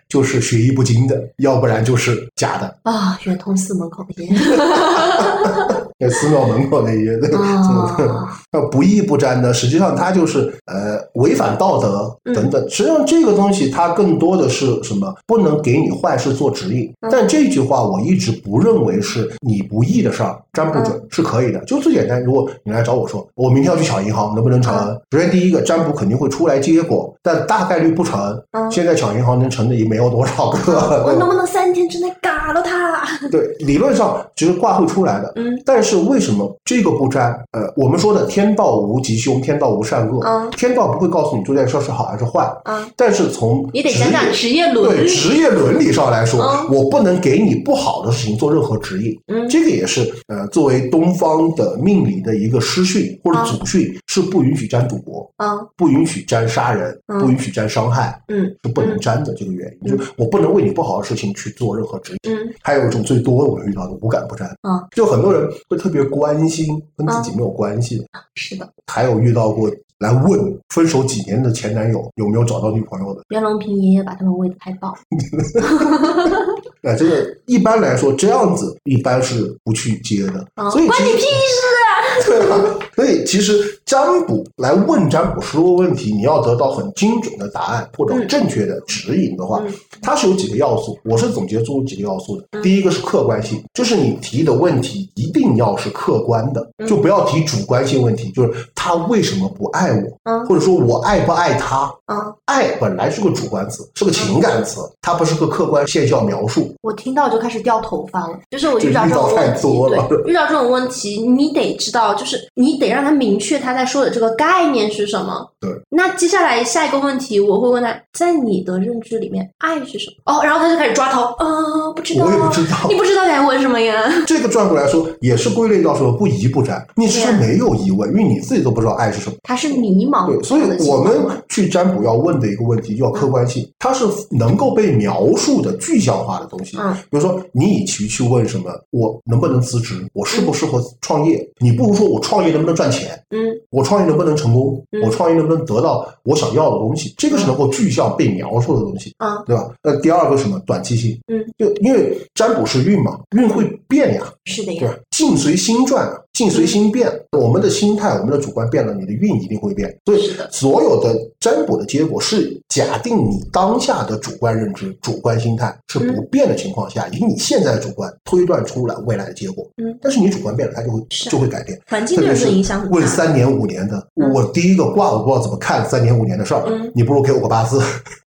就是学艺不精的，要不然就是假的。啊，圆通寺门口那些。在寺庙门口那些，那不义不沾呢，实际上它就是呃违反道德等等。实际上这个东西它更多的是什么？不能给你坏事做指引。但这句话我一直不认为是你不义的事儿，占不准是可以的。就最简单，如果你来找我说我明天要去抢银行，能不能成？首先第一个占卜肯定会出来结果，但大概率不成。嗯现在抢银行能成的也没有多少个。我 能不能三天之内嘎了他？对，理论上其实卦会出来的，嗯。但是为什么这个不沾？呃，我们说的天道无吉凶，天道无善恶，嗯。天道不会告诉你做这件事是好还是坏，嗯，但是从你得职业讲讲职业伦理。对职业伦理上来说，嗯。我不能给你不好的事情做任何指引。嗯。这个也是呃，作为东方的命理的一个师训或者祖训，是不允许沾赌博，嗯。不允许沾杀人，嗯。不允许沾伤害，嗯。是不能沾的这个原因。就是我不能为你不好的事情去做任何指引。嗯。还有一种最多我们遇到的无感不沾，嗯，就很多人会特别关心跟自己没有关系的，是的，还有遇到过来问分手几年的前男友有没有找到女朋友的，袁隆平爷爷把他们喂得太饱。哎，这个一般来说这样子一般是不去接的，嗯所以关你屁事啊！对吧？所以其实占卜来问占卜师问问题，你要得到很精准的答案或者嗯正确的指引的话，嗯它是有几个要素，我是总结出几个要素的。嗯第一个是客观性，就是你提的问题一定要是客观的，嗯就不要提主观性问题，就是他为什么不爱我，嗯或者说我爱不爱他。嗯，爱本来是个主观词，是个情感词，它不是个客观现象描述。我听到就开始掉头发了。就是我遇到这种问题，多了对，遇到这种问题，你得知道，就是你得让他明确他在说的这个概念是什么。对。那接下来下一个问题，我会问他，在你的认知里面，爱是什么？哦，然后他就开始抓头，呃，不知道，我也不知道你不知道该问什么呀？这个转过来说，也是归类到说不疑不沾，你只是没有疑问，因为你自己都不知道爱是什么。它是迷茫对，所以我们去占卜要问的一个问题，就要客观性，它是能够被描述的具象化的东西。嗯。比如说，你与其去问什么我能不能辞职，我适不适合创业，你不如说我创业能不能赚钱，嗯。我创业能不能成功，嗯。我创业能不能得到我想要的东西，这个是能够具象被描述的东西，啊对吧？那第二个什么？短期性，嗯，就因为占卜是运嘛，运会变呀，是的呀。对吧，？境随心转，境随心变。我们的心态、我们的主观变了，你的运一定会变。所以，所有的占卜的结果是假定你当下的主观认知、主观心态是不变的情况下，以你现在的主观推断出来未来的结果。嗯，但是你主观变了，它就会就会改变。环境是影响。问三年五年的，嗯我第一个卦我不知道怎么看三年五年的事儿，嗯你不如给我个八字，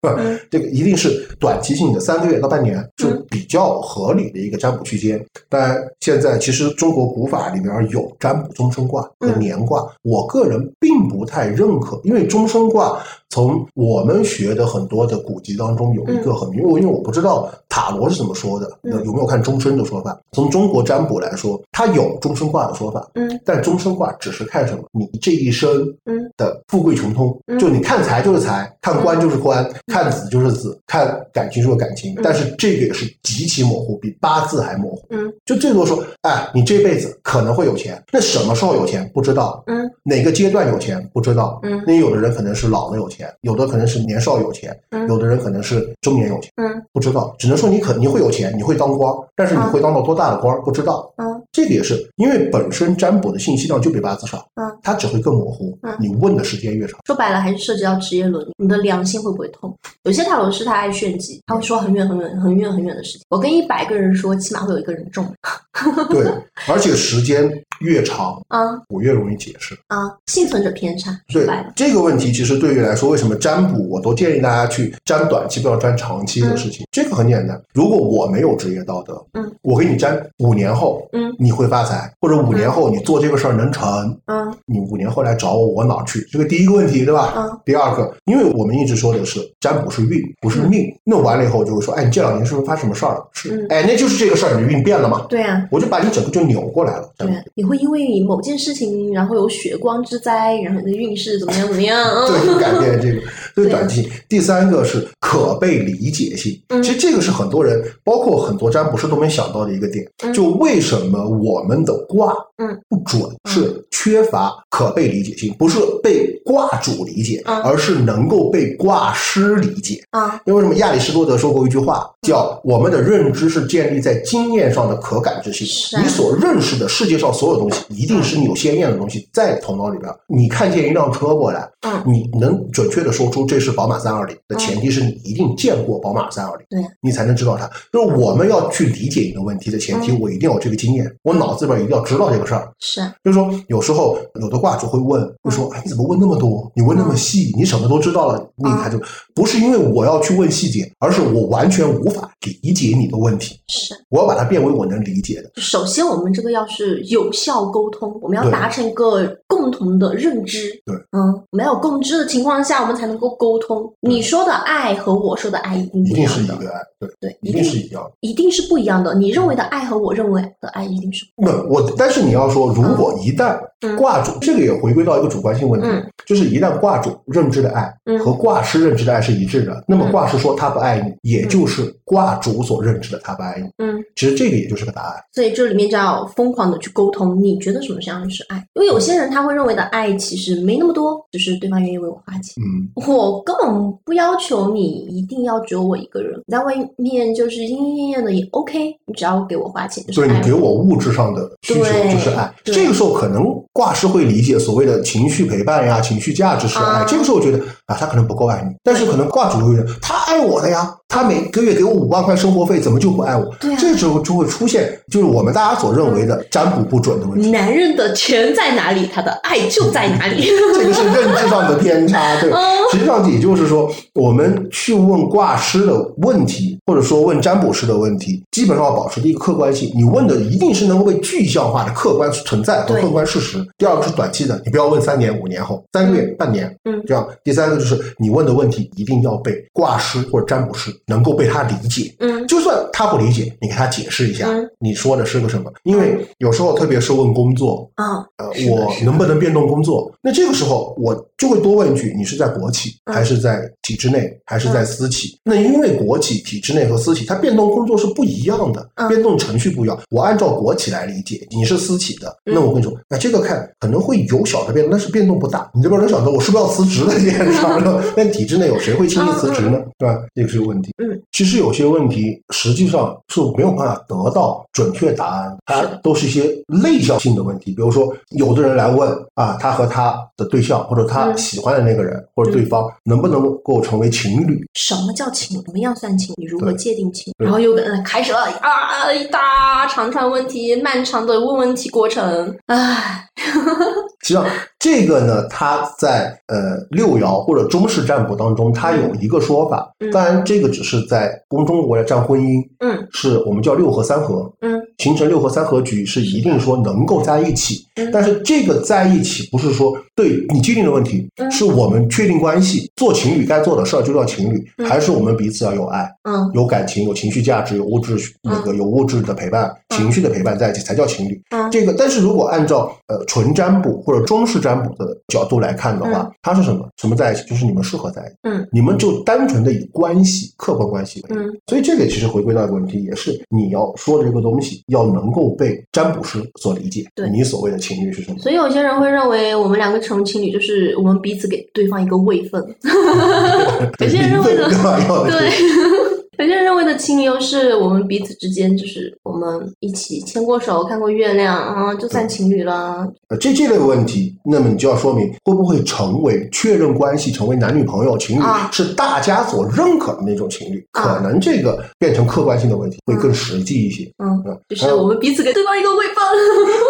嗯 这个一定是短期性的，三个月到半年是嗯比较合理的一个占卜区间。但现在其实中国古法里边有占卜终身卦和嗯。年卦，我个人并不太认可，因为终身卦从我们学的很多的古籍当中有一个很明，因为因为我不知道塔罗是怎么说的，嗯有没有看终身的说法？从中国占卜来说，它有终身卦的说法，嗯但终身卦只是看什么？你这一生嗯的富贵穷通，嗯就你看财就是财，看官就是官，看子就是子，看感情就是感情。嗯但是这个也是极其模糊，比八字还模糊。嗯就最多说，哎，你这辈子可能会有钱，那什么时候有钱不知道，嗯哪个阶段有钱不知道。嗯那有的人可能是老了有钱，钱，有的可能是年少有钱，嗯有的人可能是中年有钱，嗯不知道，只能说你可你会有钱，你会当官，但是你会当到多大的官不知道。嗯这个也是因为本身占卜的信息量就比八字少，嗯，它只会更模糊嗯，你问的时间越长。说白了还是涉及到职业伦理，你的良心会不会痛？有些塔罗师他爱炫技，他会说很远很远很远很远的事情。我跟一百个人说，起码会有一个人中。对，而且时间越长，啊我越容易解释。啊，幸存者偏差，说对，这个问题，其实对于来说，为什么占卜我都建议大家去占短期，不要占长期的事情。这个很简单，如果我没有职业道德，嗯，我给你占五年后，嗯你会发财，或者五年后你做这个事儿能成，嗯你五年后来找我，我哪儿去？这个第一个问题，对吧？嗯第二个，因为我们一直说的是占卜是运，不是命。弄完了以后就会说，哎，你这两年是不是发生什么事儿了？是嗯，哎，那就是这个事儿，你的运变了嘛？对啊。我就把你整个就扭过来了。对，你会因为某件事情，然后有血光之灾，然后你的运势怎么样怎么样？嗯对，就改变这个，这是对短期。第三个是可被理解性，嗯其实这个是很多人，包括很多占卜师都没想到的一个点。嗯就为什么我们的卦嗯不准，是缺乏可被理解性，不是被挂主理解，嗯而是能够被挂失理解。啊，因为什么？亚里士多德说过一句话，叫“我们的认知是建立在经验上的可感知性是”。啊你所认识的世界上所有东西，一定是你有鲜艳的东西在头脑里边。你看见一辆车过来，嗯你能准确的说出这是宝马三二零的前提是你一定见过宝马三二零，对，你才能知道它。就是我们要去理解一个问题的前提，嗯我一定要有这个经验，我脑子里边一定要知道这个事儿。是啊，就是说，有时候有的卦主会问，会说：“哎，你怎么问那么多？你问那么细，你什么都知道了。”那他就不是因为我要去问细节，而是我完全无法理解你的问题，是啊。我要把它变为我能理解的。首先，我们这个要是有效沟通，我们要达成一个共同的认知。对，嗯，没有共知的情况下，我们才能够沟通。你说的爱和我说的爱一定一定是一个爱，对，对，一定是一样的。一定是不一样的。你认为的爱和我认为的爱一定是不那我，但是你要说，如果一旦嗯卦主，这个也回归到一个主观性问题，嗯就是一旦挂主认知的爱嗯和挂失认知的爱是一致的，那么挂失说他不爱你，也就是挂主所认知的他不爱你。嗯，其实这个也就是个答案。所以这里面就要疯狂的去沟通。你觉得什么样是爱？因为有些人他会认为的爱其实没那么多，只是对方愿意为我花钱。嗯，我根本不要求你一定要只有我一个人，你在外面就是莺莺燕燕的也 OK，你只要给我花钱就是所以你给我物质上的需求对就是爱。这个时候可能挂失会理解所谓的情绪陪伴呀、情绪价值是爱。啊这个时候我觉得啊，他可能不够爱你，但是可能挂主会觉得他爱我的呀，他每个月给我五万块生活费，怎么就不爱我？对啊这时候就会出现就是我们大家所认为的占卜不准的问题。男人的钱在哪里，他的爱就在哪里。这个是认知上的偏差，对嗯。实际上也就是说，我们去问卦师的问题，或者说问占卜师的问题，基本上要保持一个客观性。你问的一定是能够被具象化的客观存在和客观事实。第二个是短期的，你不要问三年、五年后，三个月、半年，嗯这样。第三个就是你问的问题一定要被卦师或者占卜师能够被他理解。嗯就算他不理解，你给他解释一下嗯，你说的是个什么？因为有时候，特别是问工作，啊，呃我能不能变动工作？那这个时候我就会多问一句：你是在国企，嗯还是在体制内，还是在私企？那因为国企、体制内和私企，它变动工作是不一样的，嗯变动程序不一样。我按照国企来理解，你是私企的，嗯那我跟你说，那这个看可能会有小的变动，但是变动不大。你这边能想到我是不是要辞职的这件事儿呢？但体制内有谁会轻易辞职呢？对吧？这个是个问题。嗯，其实有些问题实际上是没有办法得到准确答案，它都是一些类项性的问题。比如说，有的人来问啊，他和他的对象或者他嗯喜欢的那个人、或者对方能不能够成为情侣？什么叫情？怎么样算情？你如何界定情？对然后又跟开始了啊一大长串问题，漫长的问问题过程。唉，实际上，这个呢，它在呃六爻或者中式占卜当中，它有一个说法。嗯。当然，这个只是在公中国来占婚姻，嗯。是我们叫六合三合。嗯。形成六合三合局是一定说能够在一起，嗯。但是这个在一起不是说对你界定的问题，嗯。是我们确定关系，做情侣该做的事儿就叫情侣，嗯。还是我们彼此要有爱、嗯。有感情、有情绪价值、有物质那个有物质的陪伴、嗯。情绪的陪伴在一起才叫情侣。嗯。这个，但是如果按照呃纯占卜或者中式占占卜的角度来看的话，嗯它是什么？什么在一起？就是你们适合在一起，嗯，你们就单纯的以关系、客观关系为。嗯所以这个其实回归到一个问题，也是你要说的这个东西要能够被占卜师所理解。对你所谓的情侣是什么？所以有些人会认为我们两个成情侣就是我们彼此给对方一个位分，有些人认为的对有些人认为的情侣又是我们彼此之间，就是我们一起牵过手、看过月亮啊，就算情侣了。呃，这这类问题，那么你就要说明会不会成为确认关系，成为男女朋友、情侣，啊是大家所认可的那种情侣，啊可能这个变成客观性的问题会更实际一些。嗯，嗯，就是我们彼此给对方一个位分。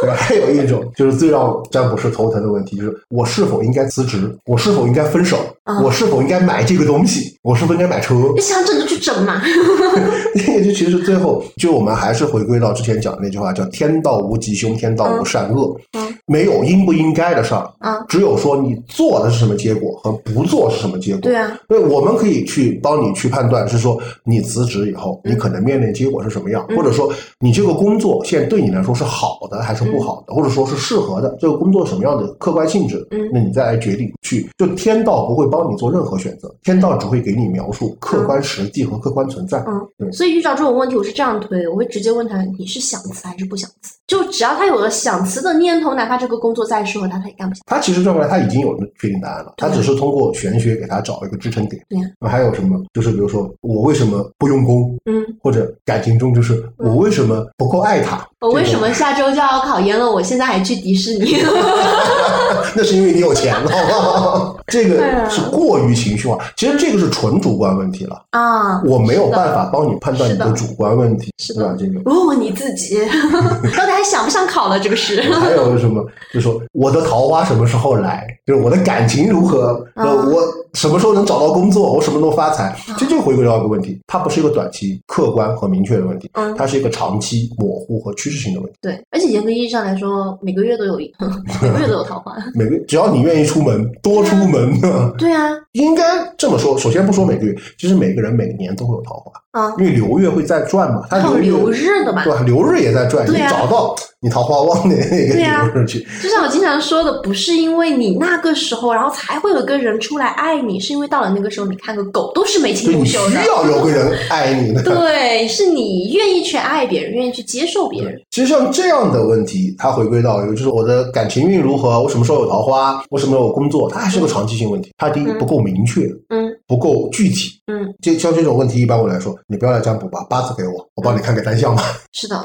对？还有一种就是最让占卜师头疼的问题，就是我是否应该辞职？我是否应该分手？啊我是否应该买这个东西？我是否应该买车？你想整就去整嘛。那个就其实最后，就我们还是回归到之前讲的那句话，叫“天道无吉凶，天道无善恶”，嗯没有应不应该的事儿，啊，只有说你做的是什么结果和不做是什么结果。对啊，所以，我们可以去帮你去判断，是说你辞职以后，你可能面临结果是什么样，嗯或者说你这个工作现在对你来说是好的还是不好的，或者说是适合的，这个工作什么样的客观性质，嗯那你再来决定去。就天道不会帮你做任何选择，天道只会给你描述客观实际和客观存在。嗯对所以遇到这种问题，我是这样推，我会直接问他你是想辞还是不想辞。就只要他有了想辞的念头，哪怕这个工作再适合他，他也干不下。他其实认为他已经有了确定答案了，他只是通过玄学给他找了一个支撑点。对还有什么？就是比如说我为什么不用功，嗯，或者感情中就是我为什么不够爱他？我为什么下周就要考研了，我现在还去迪士尼？那是因为你有钱，好不好？这个是过于情绪化，其实这个是纯主观问题了，啊，我没有办法帮你判断你的的主观问题，是吧？这个。问问你自己，到底还想不想考了？这个是。还有什么？就说我的桃花什么时候来？就是我的感情如何？我什么时候能找到工作？我什么时候发财？这就回归到一个问题，它不是一个短期客观和明确的问题，嗯它是一个长期模糊和趋势性的问题。对，而且严格意义上来说，每个月都有一，每个月都有桃花。每个只要你愿意出门，多出门，对啊，应该这么说。首先不说每个月，其实每个人每年都会有桃花，啊，因为流月会在转嘛，它流流日的吧对吧？流日也在转，你找到你桃花旺的那个对啊。就像我经常说的，不是因为你那个时候，然后才会有个人出来爱你，是因为到了那个时候，你看个狗都是眉清目秀的。要有个人爱你的。对，是你愿意去爱别人，愿意去接受别人。其实像这样的问题，它回归到一个就是我的感情运如何，我什么时候有桃花，我什么时候有工作，它还是个长期性问题。它第一嗯不够明确，嗯不够具体。嗯，这像这种问题，一般我来说，你不要来占卜吧，八字给我，我帮你看个单项吧。是的。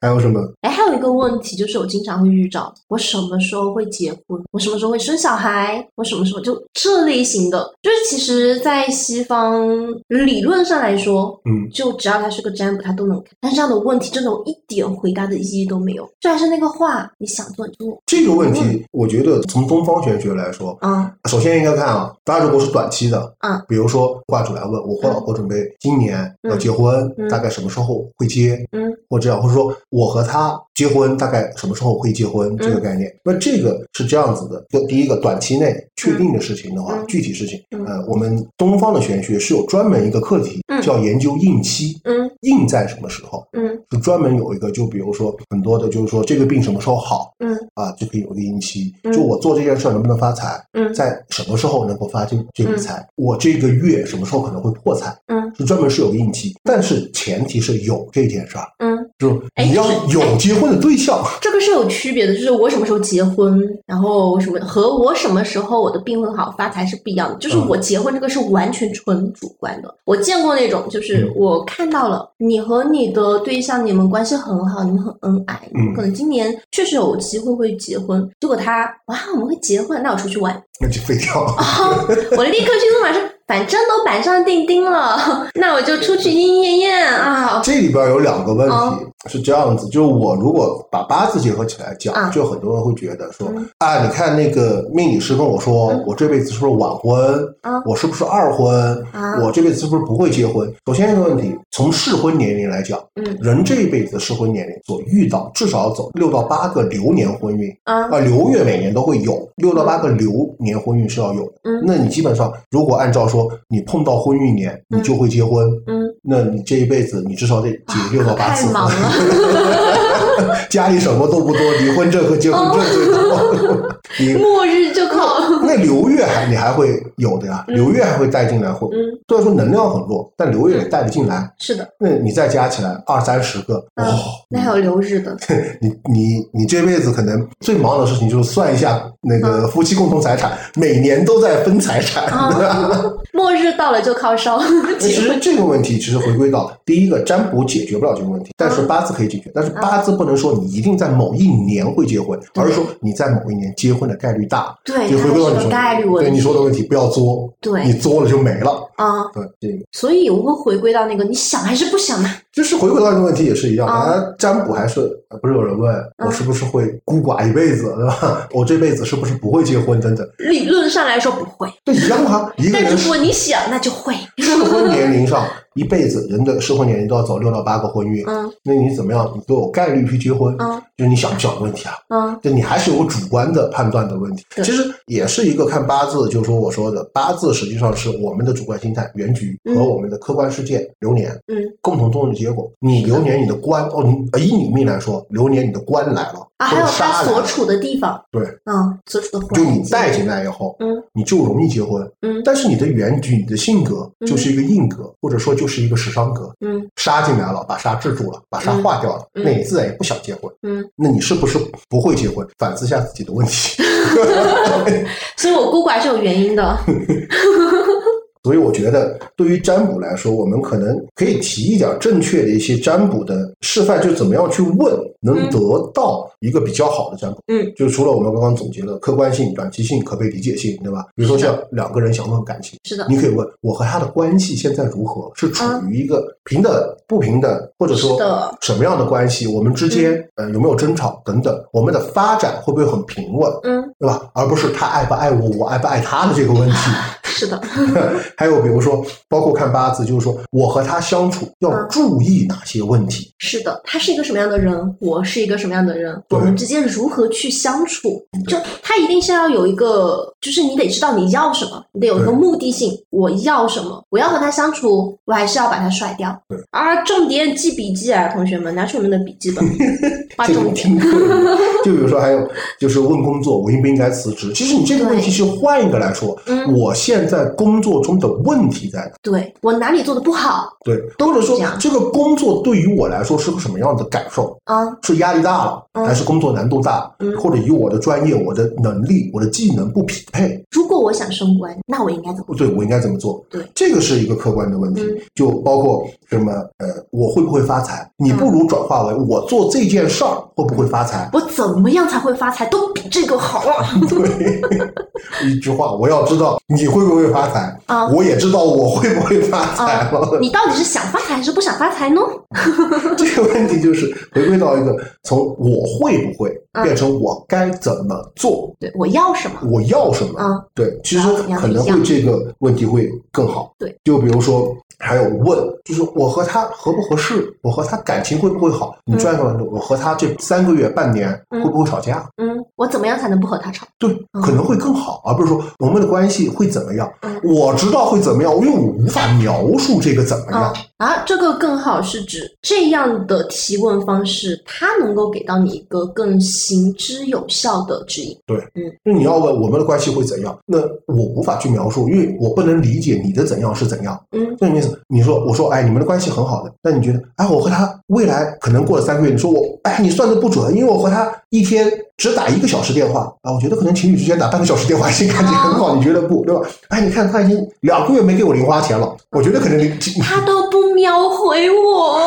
还有什么？哎，还有一个问题就是，我经常会遇到，我什么时候会结婚？我什么时候会生小孩？我什么时候就这类型的，就是其实，在西方理论上来说，嗯，就只要他是个占卜，他都能看。但是这样的问题真的我一点回答的意义都没有，就还是那个话，你想做你就做。这个问题，我觉得从东方玄学来说，啊首先应该看啊，当然如果是短期的，嗯，比如说卦主来问我和老婆准备今年要结婚，嗯。大概什么时候会结？嗯，或这样，或者说我和他结婚大概什么时候会结婚这个概念，那这个是这样子的。就第一个，短期内确定的事情的话，嗯。具体事情，嗯。呃，我们东方的玄学是有专门一个课题，嗯。叫研究应期，嗯。应在什么时候？嗯。就专门有一个，就比如说很多的，就是说这个病什么时候好嗯。啊，就可以有一个应期。嗯。就我做这件事儿能不能发财，嗯。在什么时候能够发这这笔财？我这个月什么时候可能会破产？嗯是专门是有个应期，但是前提是有这件事儿，嗯，就是你要有结婚的对象。这个是有区别的，就是我什么时候结婚，然后什么和我什么时候我的病会好发财是不一样的。就是嗯我结婚这个是完全纯主观的。我见过那种，就是嗯我看到了你和你的对象，你们关系很好，你们很恩爱，可能今年确实有机会会结婚。结果他哇，我们会结婚，那我出去玩。那就废掉。哦，我立刻迅速马上，反正都板上钉钉了，那我就出去莺莺燕燕啊。这里边有两个问题、哦是这样子，就是我如果把八字结合起来讲，啊就很多人会觉得说、嗯啊，你看那个命理师跟我说，嗯我这辈子是不是晚婚？啊我是不是二婚？啊我这辈子是不是不会结婚？首先一个问题，从适婚年龄来讲，嗯人这一辈子适婚年龄所遇到至少要走六到八个流年婚运。啊啊，流月每年都会有六到八个流年婚运是要有的。嗯那你基本上如果按照说你碰到婚运年，你嗯就会结婚，嗯，那你这一辈子你至少得结六到八次婚。太忙了 家里什么都不多，离婚证和结婚证最多。你末日就靠 那流月还你还会有的呀，流月还会带进来，会嗯虽然说能量很弱，但流月也带得进来。是的，那你再加起来二三十个，哇、嗯那还有流日的，你你你这辈子可能最忙的事情就是算一下那个夫妻共同财产，每年都在分财产，末日到了就靠烧 其。实这个问题其实回归到第一个，占卜解决不了这个问题，但是八字可以解决。但是八字不能说你一定在某一年会结婚，而是说你在某一年结婚的概率大。对，就回归到你说概率问题。对你说的问题，不要作，对你作了就没了。啊，对，这个所以我会回归到那个，你想还是不想嘛？就是回归到这个问题也是一样的。啊占卜还是呃不是有人问嗯我是不是会孤寡一辈子，对吧？我这辈子是不是不会结婚等等，理论上来说不会，这一样啊。一个但人如果你想，那就会。适婚年龄上，一辈子人的适婚年龄都要走六到八个婚运。嗯那你怎么样，你都有概率去结婚，嗯就是你想不想的问题啊。嗯就你还是有个主观的判断的问题，其实也是一个看八字，就是说我说的八字实际上是我们的主观心态、原局嗯和我们的客观世界流年嗯共同作用的结果。你流年你的官哦，你呃以你命来说，流年你的官来了，啊，还有他杀，所处的地方，对，嗯，所处的就你带进来以后，嗯你就容易结婚。嗯但是你的原局、你的性格就是一个硬格，或者说就是一个食伤格，嗯杀进来了，把杀制住了，把杀嗯化掉了，嗯那你自然也不想结婚。嗯，那你是不是不会结婚？反思一下自己的问题。所以我孤寡是有原因的。所以我觉得，对于占卜来说，我们可能可以提一点正确的一些占卜的示范，就怎么样去问，能嗯得到一个比较好的占卜。嗯，就除了我们刚刚总结的客观性、短期性、可被理解性，对吧？比如说像两个人想问感情，是的，你可以问我和他的关系现在如何，是处于一个平等、不平等，或者说的什么样的关系？我们之间呃有没有争吵等等？我们的发展会不会很平稳？嗯，对吧？而不是他爱不爱我，我爱不爱他的这个问题。是的，还有比如说，包括看八字，就是说我和他相处要嗯注意哪些问题？是的，他是一个什么样的人，我是一个什么样的人，我们之间如何去相处？就他一定是要有一个，就是你得知道你要什么，你得有一个目的性。我要什么？我要和他相处，我还是要把他甩掉对。而重点记笔记啊，同学们，拿出你们的笔记本，画重点。就比如说还有就是问工作，我应不应该辞职？其实你这个问题是换一个来说，嗯我现在工作中的问题在哪？对我哪里做的不好对，都或者说这个工作对于我来说是个什么样的感受？啊？是压力大了，嗯还是工作难度大，嗯或者与我的专业、我的能力、我的技能不匹配？如果我想升官，那我应该怎么做？对我应该怎么做？对，这个是一个客观的问题，嗯就包括什么呃，我会不会发财？你不如转化为我做这件事儿会不会发财？我怎么样才会发财？都比这个好啊！对，一句话，我要知道你会不会发财，啊我也知道我会不会发财啊了。你到底是想发财还是不想发财呢？这个问题就是回归到一个从我会不会嗯变成我该怎么做，对我要什么？我要什么。嗯对，其实可能会这个问题会更好。对，就比如说还有问，就是我和他合不合适，我和他感情会不会好？你转过来说，我和他这三个月、半年嗯会不会吵架？嗯，我怎么样才能不和他吵？对，嗯可能会更好，而不是说我们的关系会怎么样。嗯我知道会怎么样，因为我无法描述这个怎么样。啊，啊，这个更好是指这样的提问方式，它能够给到你一个更行之有效的指引。对，嗯，那你要问我们的关系会怎样，那我无法去描述，因为我不能理解你的怎样是怎样。嗯这什么意思？你说我说哎，你们的关系很好的，那你觉得哎，我和他未来可能过了三个月，你说我哎，你算的不准，因为我和他一天只打一个小时电话啊，我觉得可能情侣之间打半个小时电话已经感觉很好，你觉得不对吧？哎，你看他已经两个月没给我零花钱了，我觉得可能你他都不秒回我。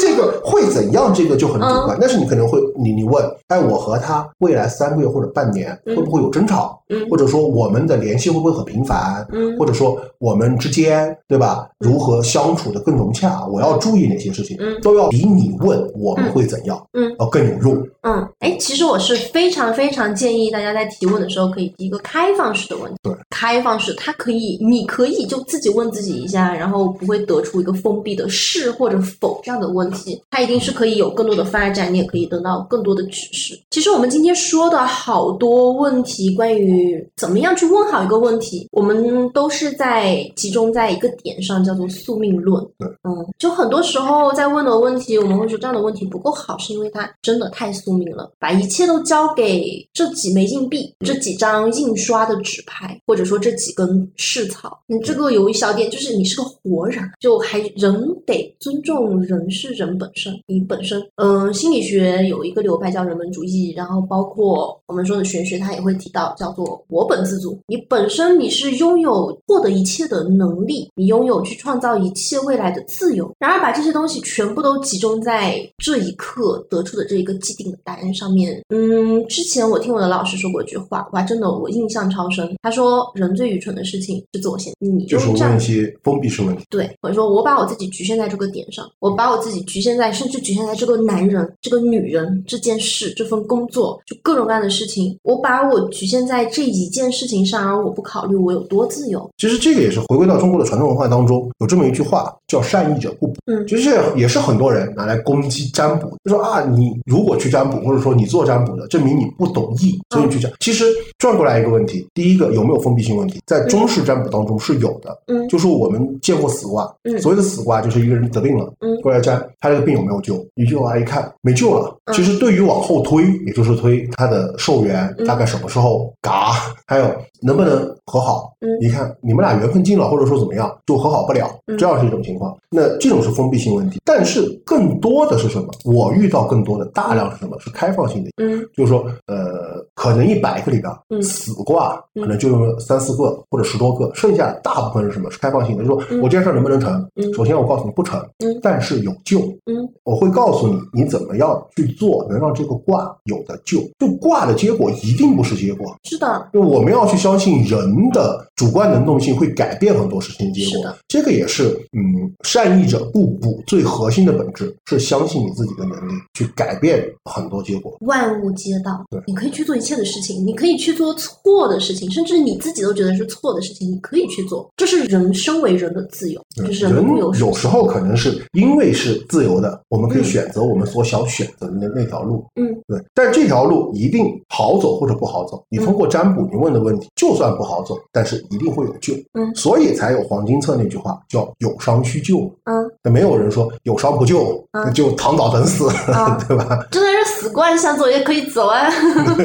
这个会怎样？这个就很主嗯观。但是你可能会，你你问，哎，我和他未来三个月或者半年嗯会不会有争吵？嗯或者说我们的联系会不会很频繁？嗯或者说我们之间，对吧？如何相处的更融洽？我要注意哪些事情？嗯都要比你问我们会怎样嗯要更有用。嗯，哎，其实我是是非常非常建议大家在提问的时候可以提一个开放式的问题。对，开放式，它可以，你可以就自己问自己一下，然后不会得出一个封闭的是或者否这样的问题。它一定是可以有更多的发展，你也可以得到更多的指示。其实我们今天说的好多问题，关于怎么样去问好一个问题，我们都是在集中在一个点上，叫做宿命论。对，嗯，就很多时候在问的问题，我们会说这样的问题不够好，是因为它真的太宿命了，把一切都交给这几枚硬币、这几张印刷的纸牌，或者说这几根试草。你这个有一小点就是你是个活人，就还人得尊重人是人本身，你本身，嗯，心理学有一个流派叫人本主义，然后包括我们说的玄学，它也会提到叫做我本自主，你本身你是拥有获得一切的能力，你拥有去创造一切未来的自由。然而把这些东西全部都集中在这一刻得出的这一个既定的答案上面，嗯，之前我听我的老师说过一句话，哇，真的我印象超深。他说人最愚蠢的事情是自我限制，你就是问一些封闭式问题。对，或者说我把我自己局限在这个点上，我把我自己局限在，甚至局限在这个男人、这个女人、这件事、这份工作，就各种各样的事情，我把我局限在这一件事情上，而我不考虑我有多自由。其实这个也是回归到中国的传统文化当中，有这么一句话叫“善意者不补”。嗯其实也是很多人拿来攻击占卜，就说啊，你如果去占卜，或者说你做占卜的，证明你不懂易，所以你去占。其实转过来一个问题，第一个有没有封闭性问题，在中式占卜当中是有的。嗯就是我们见过死卦，嗯所谓的死卦就是一个人得病了，嗯过来占他这个病有没有救，你就来一看没救了。嗯其实对于往后推，也就是推他的寿元嗯大概什么时候嘎，还有能不能和好，嗯一看你们俩缘分尽了，或者说怎么样，就和好不了，嗯这样是一种情况。那这种是封闭性问题，但是更多的是什么？我遇到更多的大量是什么？是开放性的。嗯就是说，呃，可能一百个里边，嗯死卦嗯可能就有三四个或者十多个，剩下大部分是什么？是开放性的。就是说嗯我这件事能不能成？嗯首先我告诉你不成，嗯但是有救。嗯我会告诉你你怎么样去做，能让这个卦有的救。就卦的结果一定不是结果，是的，就我们要去相信人的主观能动性会改变很多事情的结果。这个也是嗯，善意者不补最核心的本质是相信你自己的能力去改变很多结果。万物皆道对，你可以去做一切的事情，你可以去做错的事情，甚至你自己都觉得是错的事情，你可以去做，这是人身为人的自由，就是人有有时候可能是因为是自由的，我们可以嗯选择我们所想选择的那那条路。嗯，对，但这条路一定好走或者不好走。你通过占卜，你问的问题，就算不好走，但是一定会有救。嗯所以才有黄金册那句话叫“有伤须救”。嗯，那没有人说有伤不救，嗯就躺倒等死，啊 对吧？就算是死惯想走也可以走啊，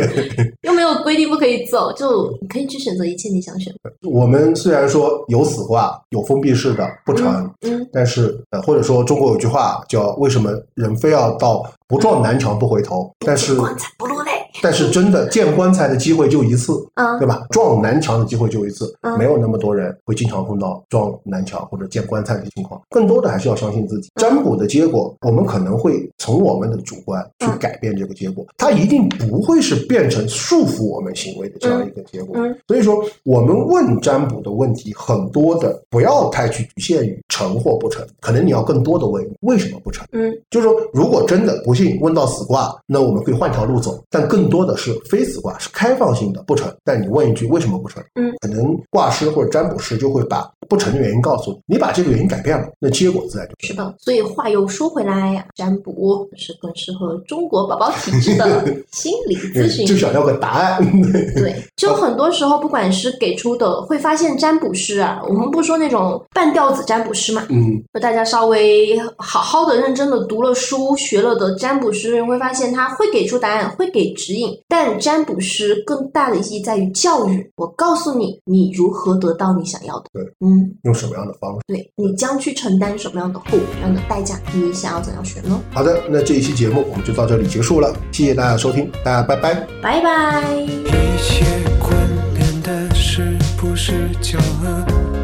又没有规定不可以走，就你可以去选择一切你想选的。我们虽然说有死卦，有封闭式的不成，嗯但是呃，或者说中国有句话叫“为什么人非要到不撞南墙不回头”，但是棺材不落泪。但是真的见棺材的机会就一次，嗯对吧？撞南墙的机会就一次，嗯没有那么多人会经常碰到撞南墙或者见棺材的情况。更多的还是要相信自己。占卜的结果，我们可能会从我们的主观去嗯改变这个结果，它一定不会是变成束缚我们行为的这样一个结果。嗯所以说，我们问占卜的问题，很多的不要太去局限于成或不成，可能你要更多的问为什么不成。嗯就是说，如果真的不信问到死卦，那我们可以换条路走，但更多的是非死卦，是开放性的不成。但你问一句为什么不成？嗯，可能卦师或者占卜师就会把不成的原因告诉你，你把这个原因改变了，那结果自然就是的。所以话又说回来呀，占卜是更适合中国宝宝体质的 心理咨询。就想要个答案。对，就很多时候，不管是给出的，会发现占卜师啊，我们不说那种半吊子占卜师嘛，嗯，就大家稍微好好的、认真的读了书、学了的占卜师，会发现他会给出答案，会给指引。但占卜师更大的意义在于教育，我告诉你，你如何得到你想要的。对，嗯，用什么样的方式？对你将去承担什么样的后果、什么样的代价，你想要怎样选呢？好的，那这一期节目我们就到这里结束了，谢谢大家收听，大家拜拜。拜拜。一切关联的是不是巧合？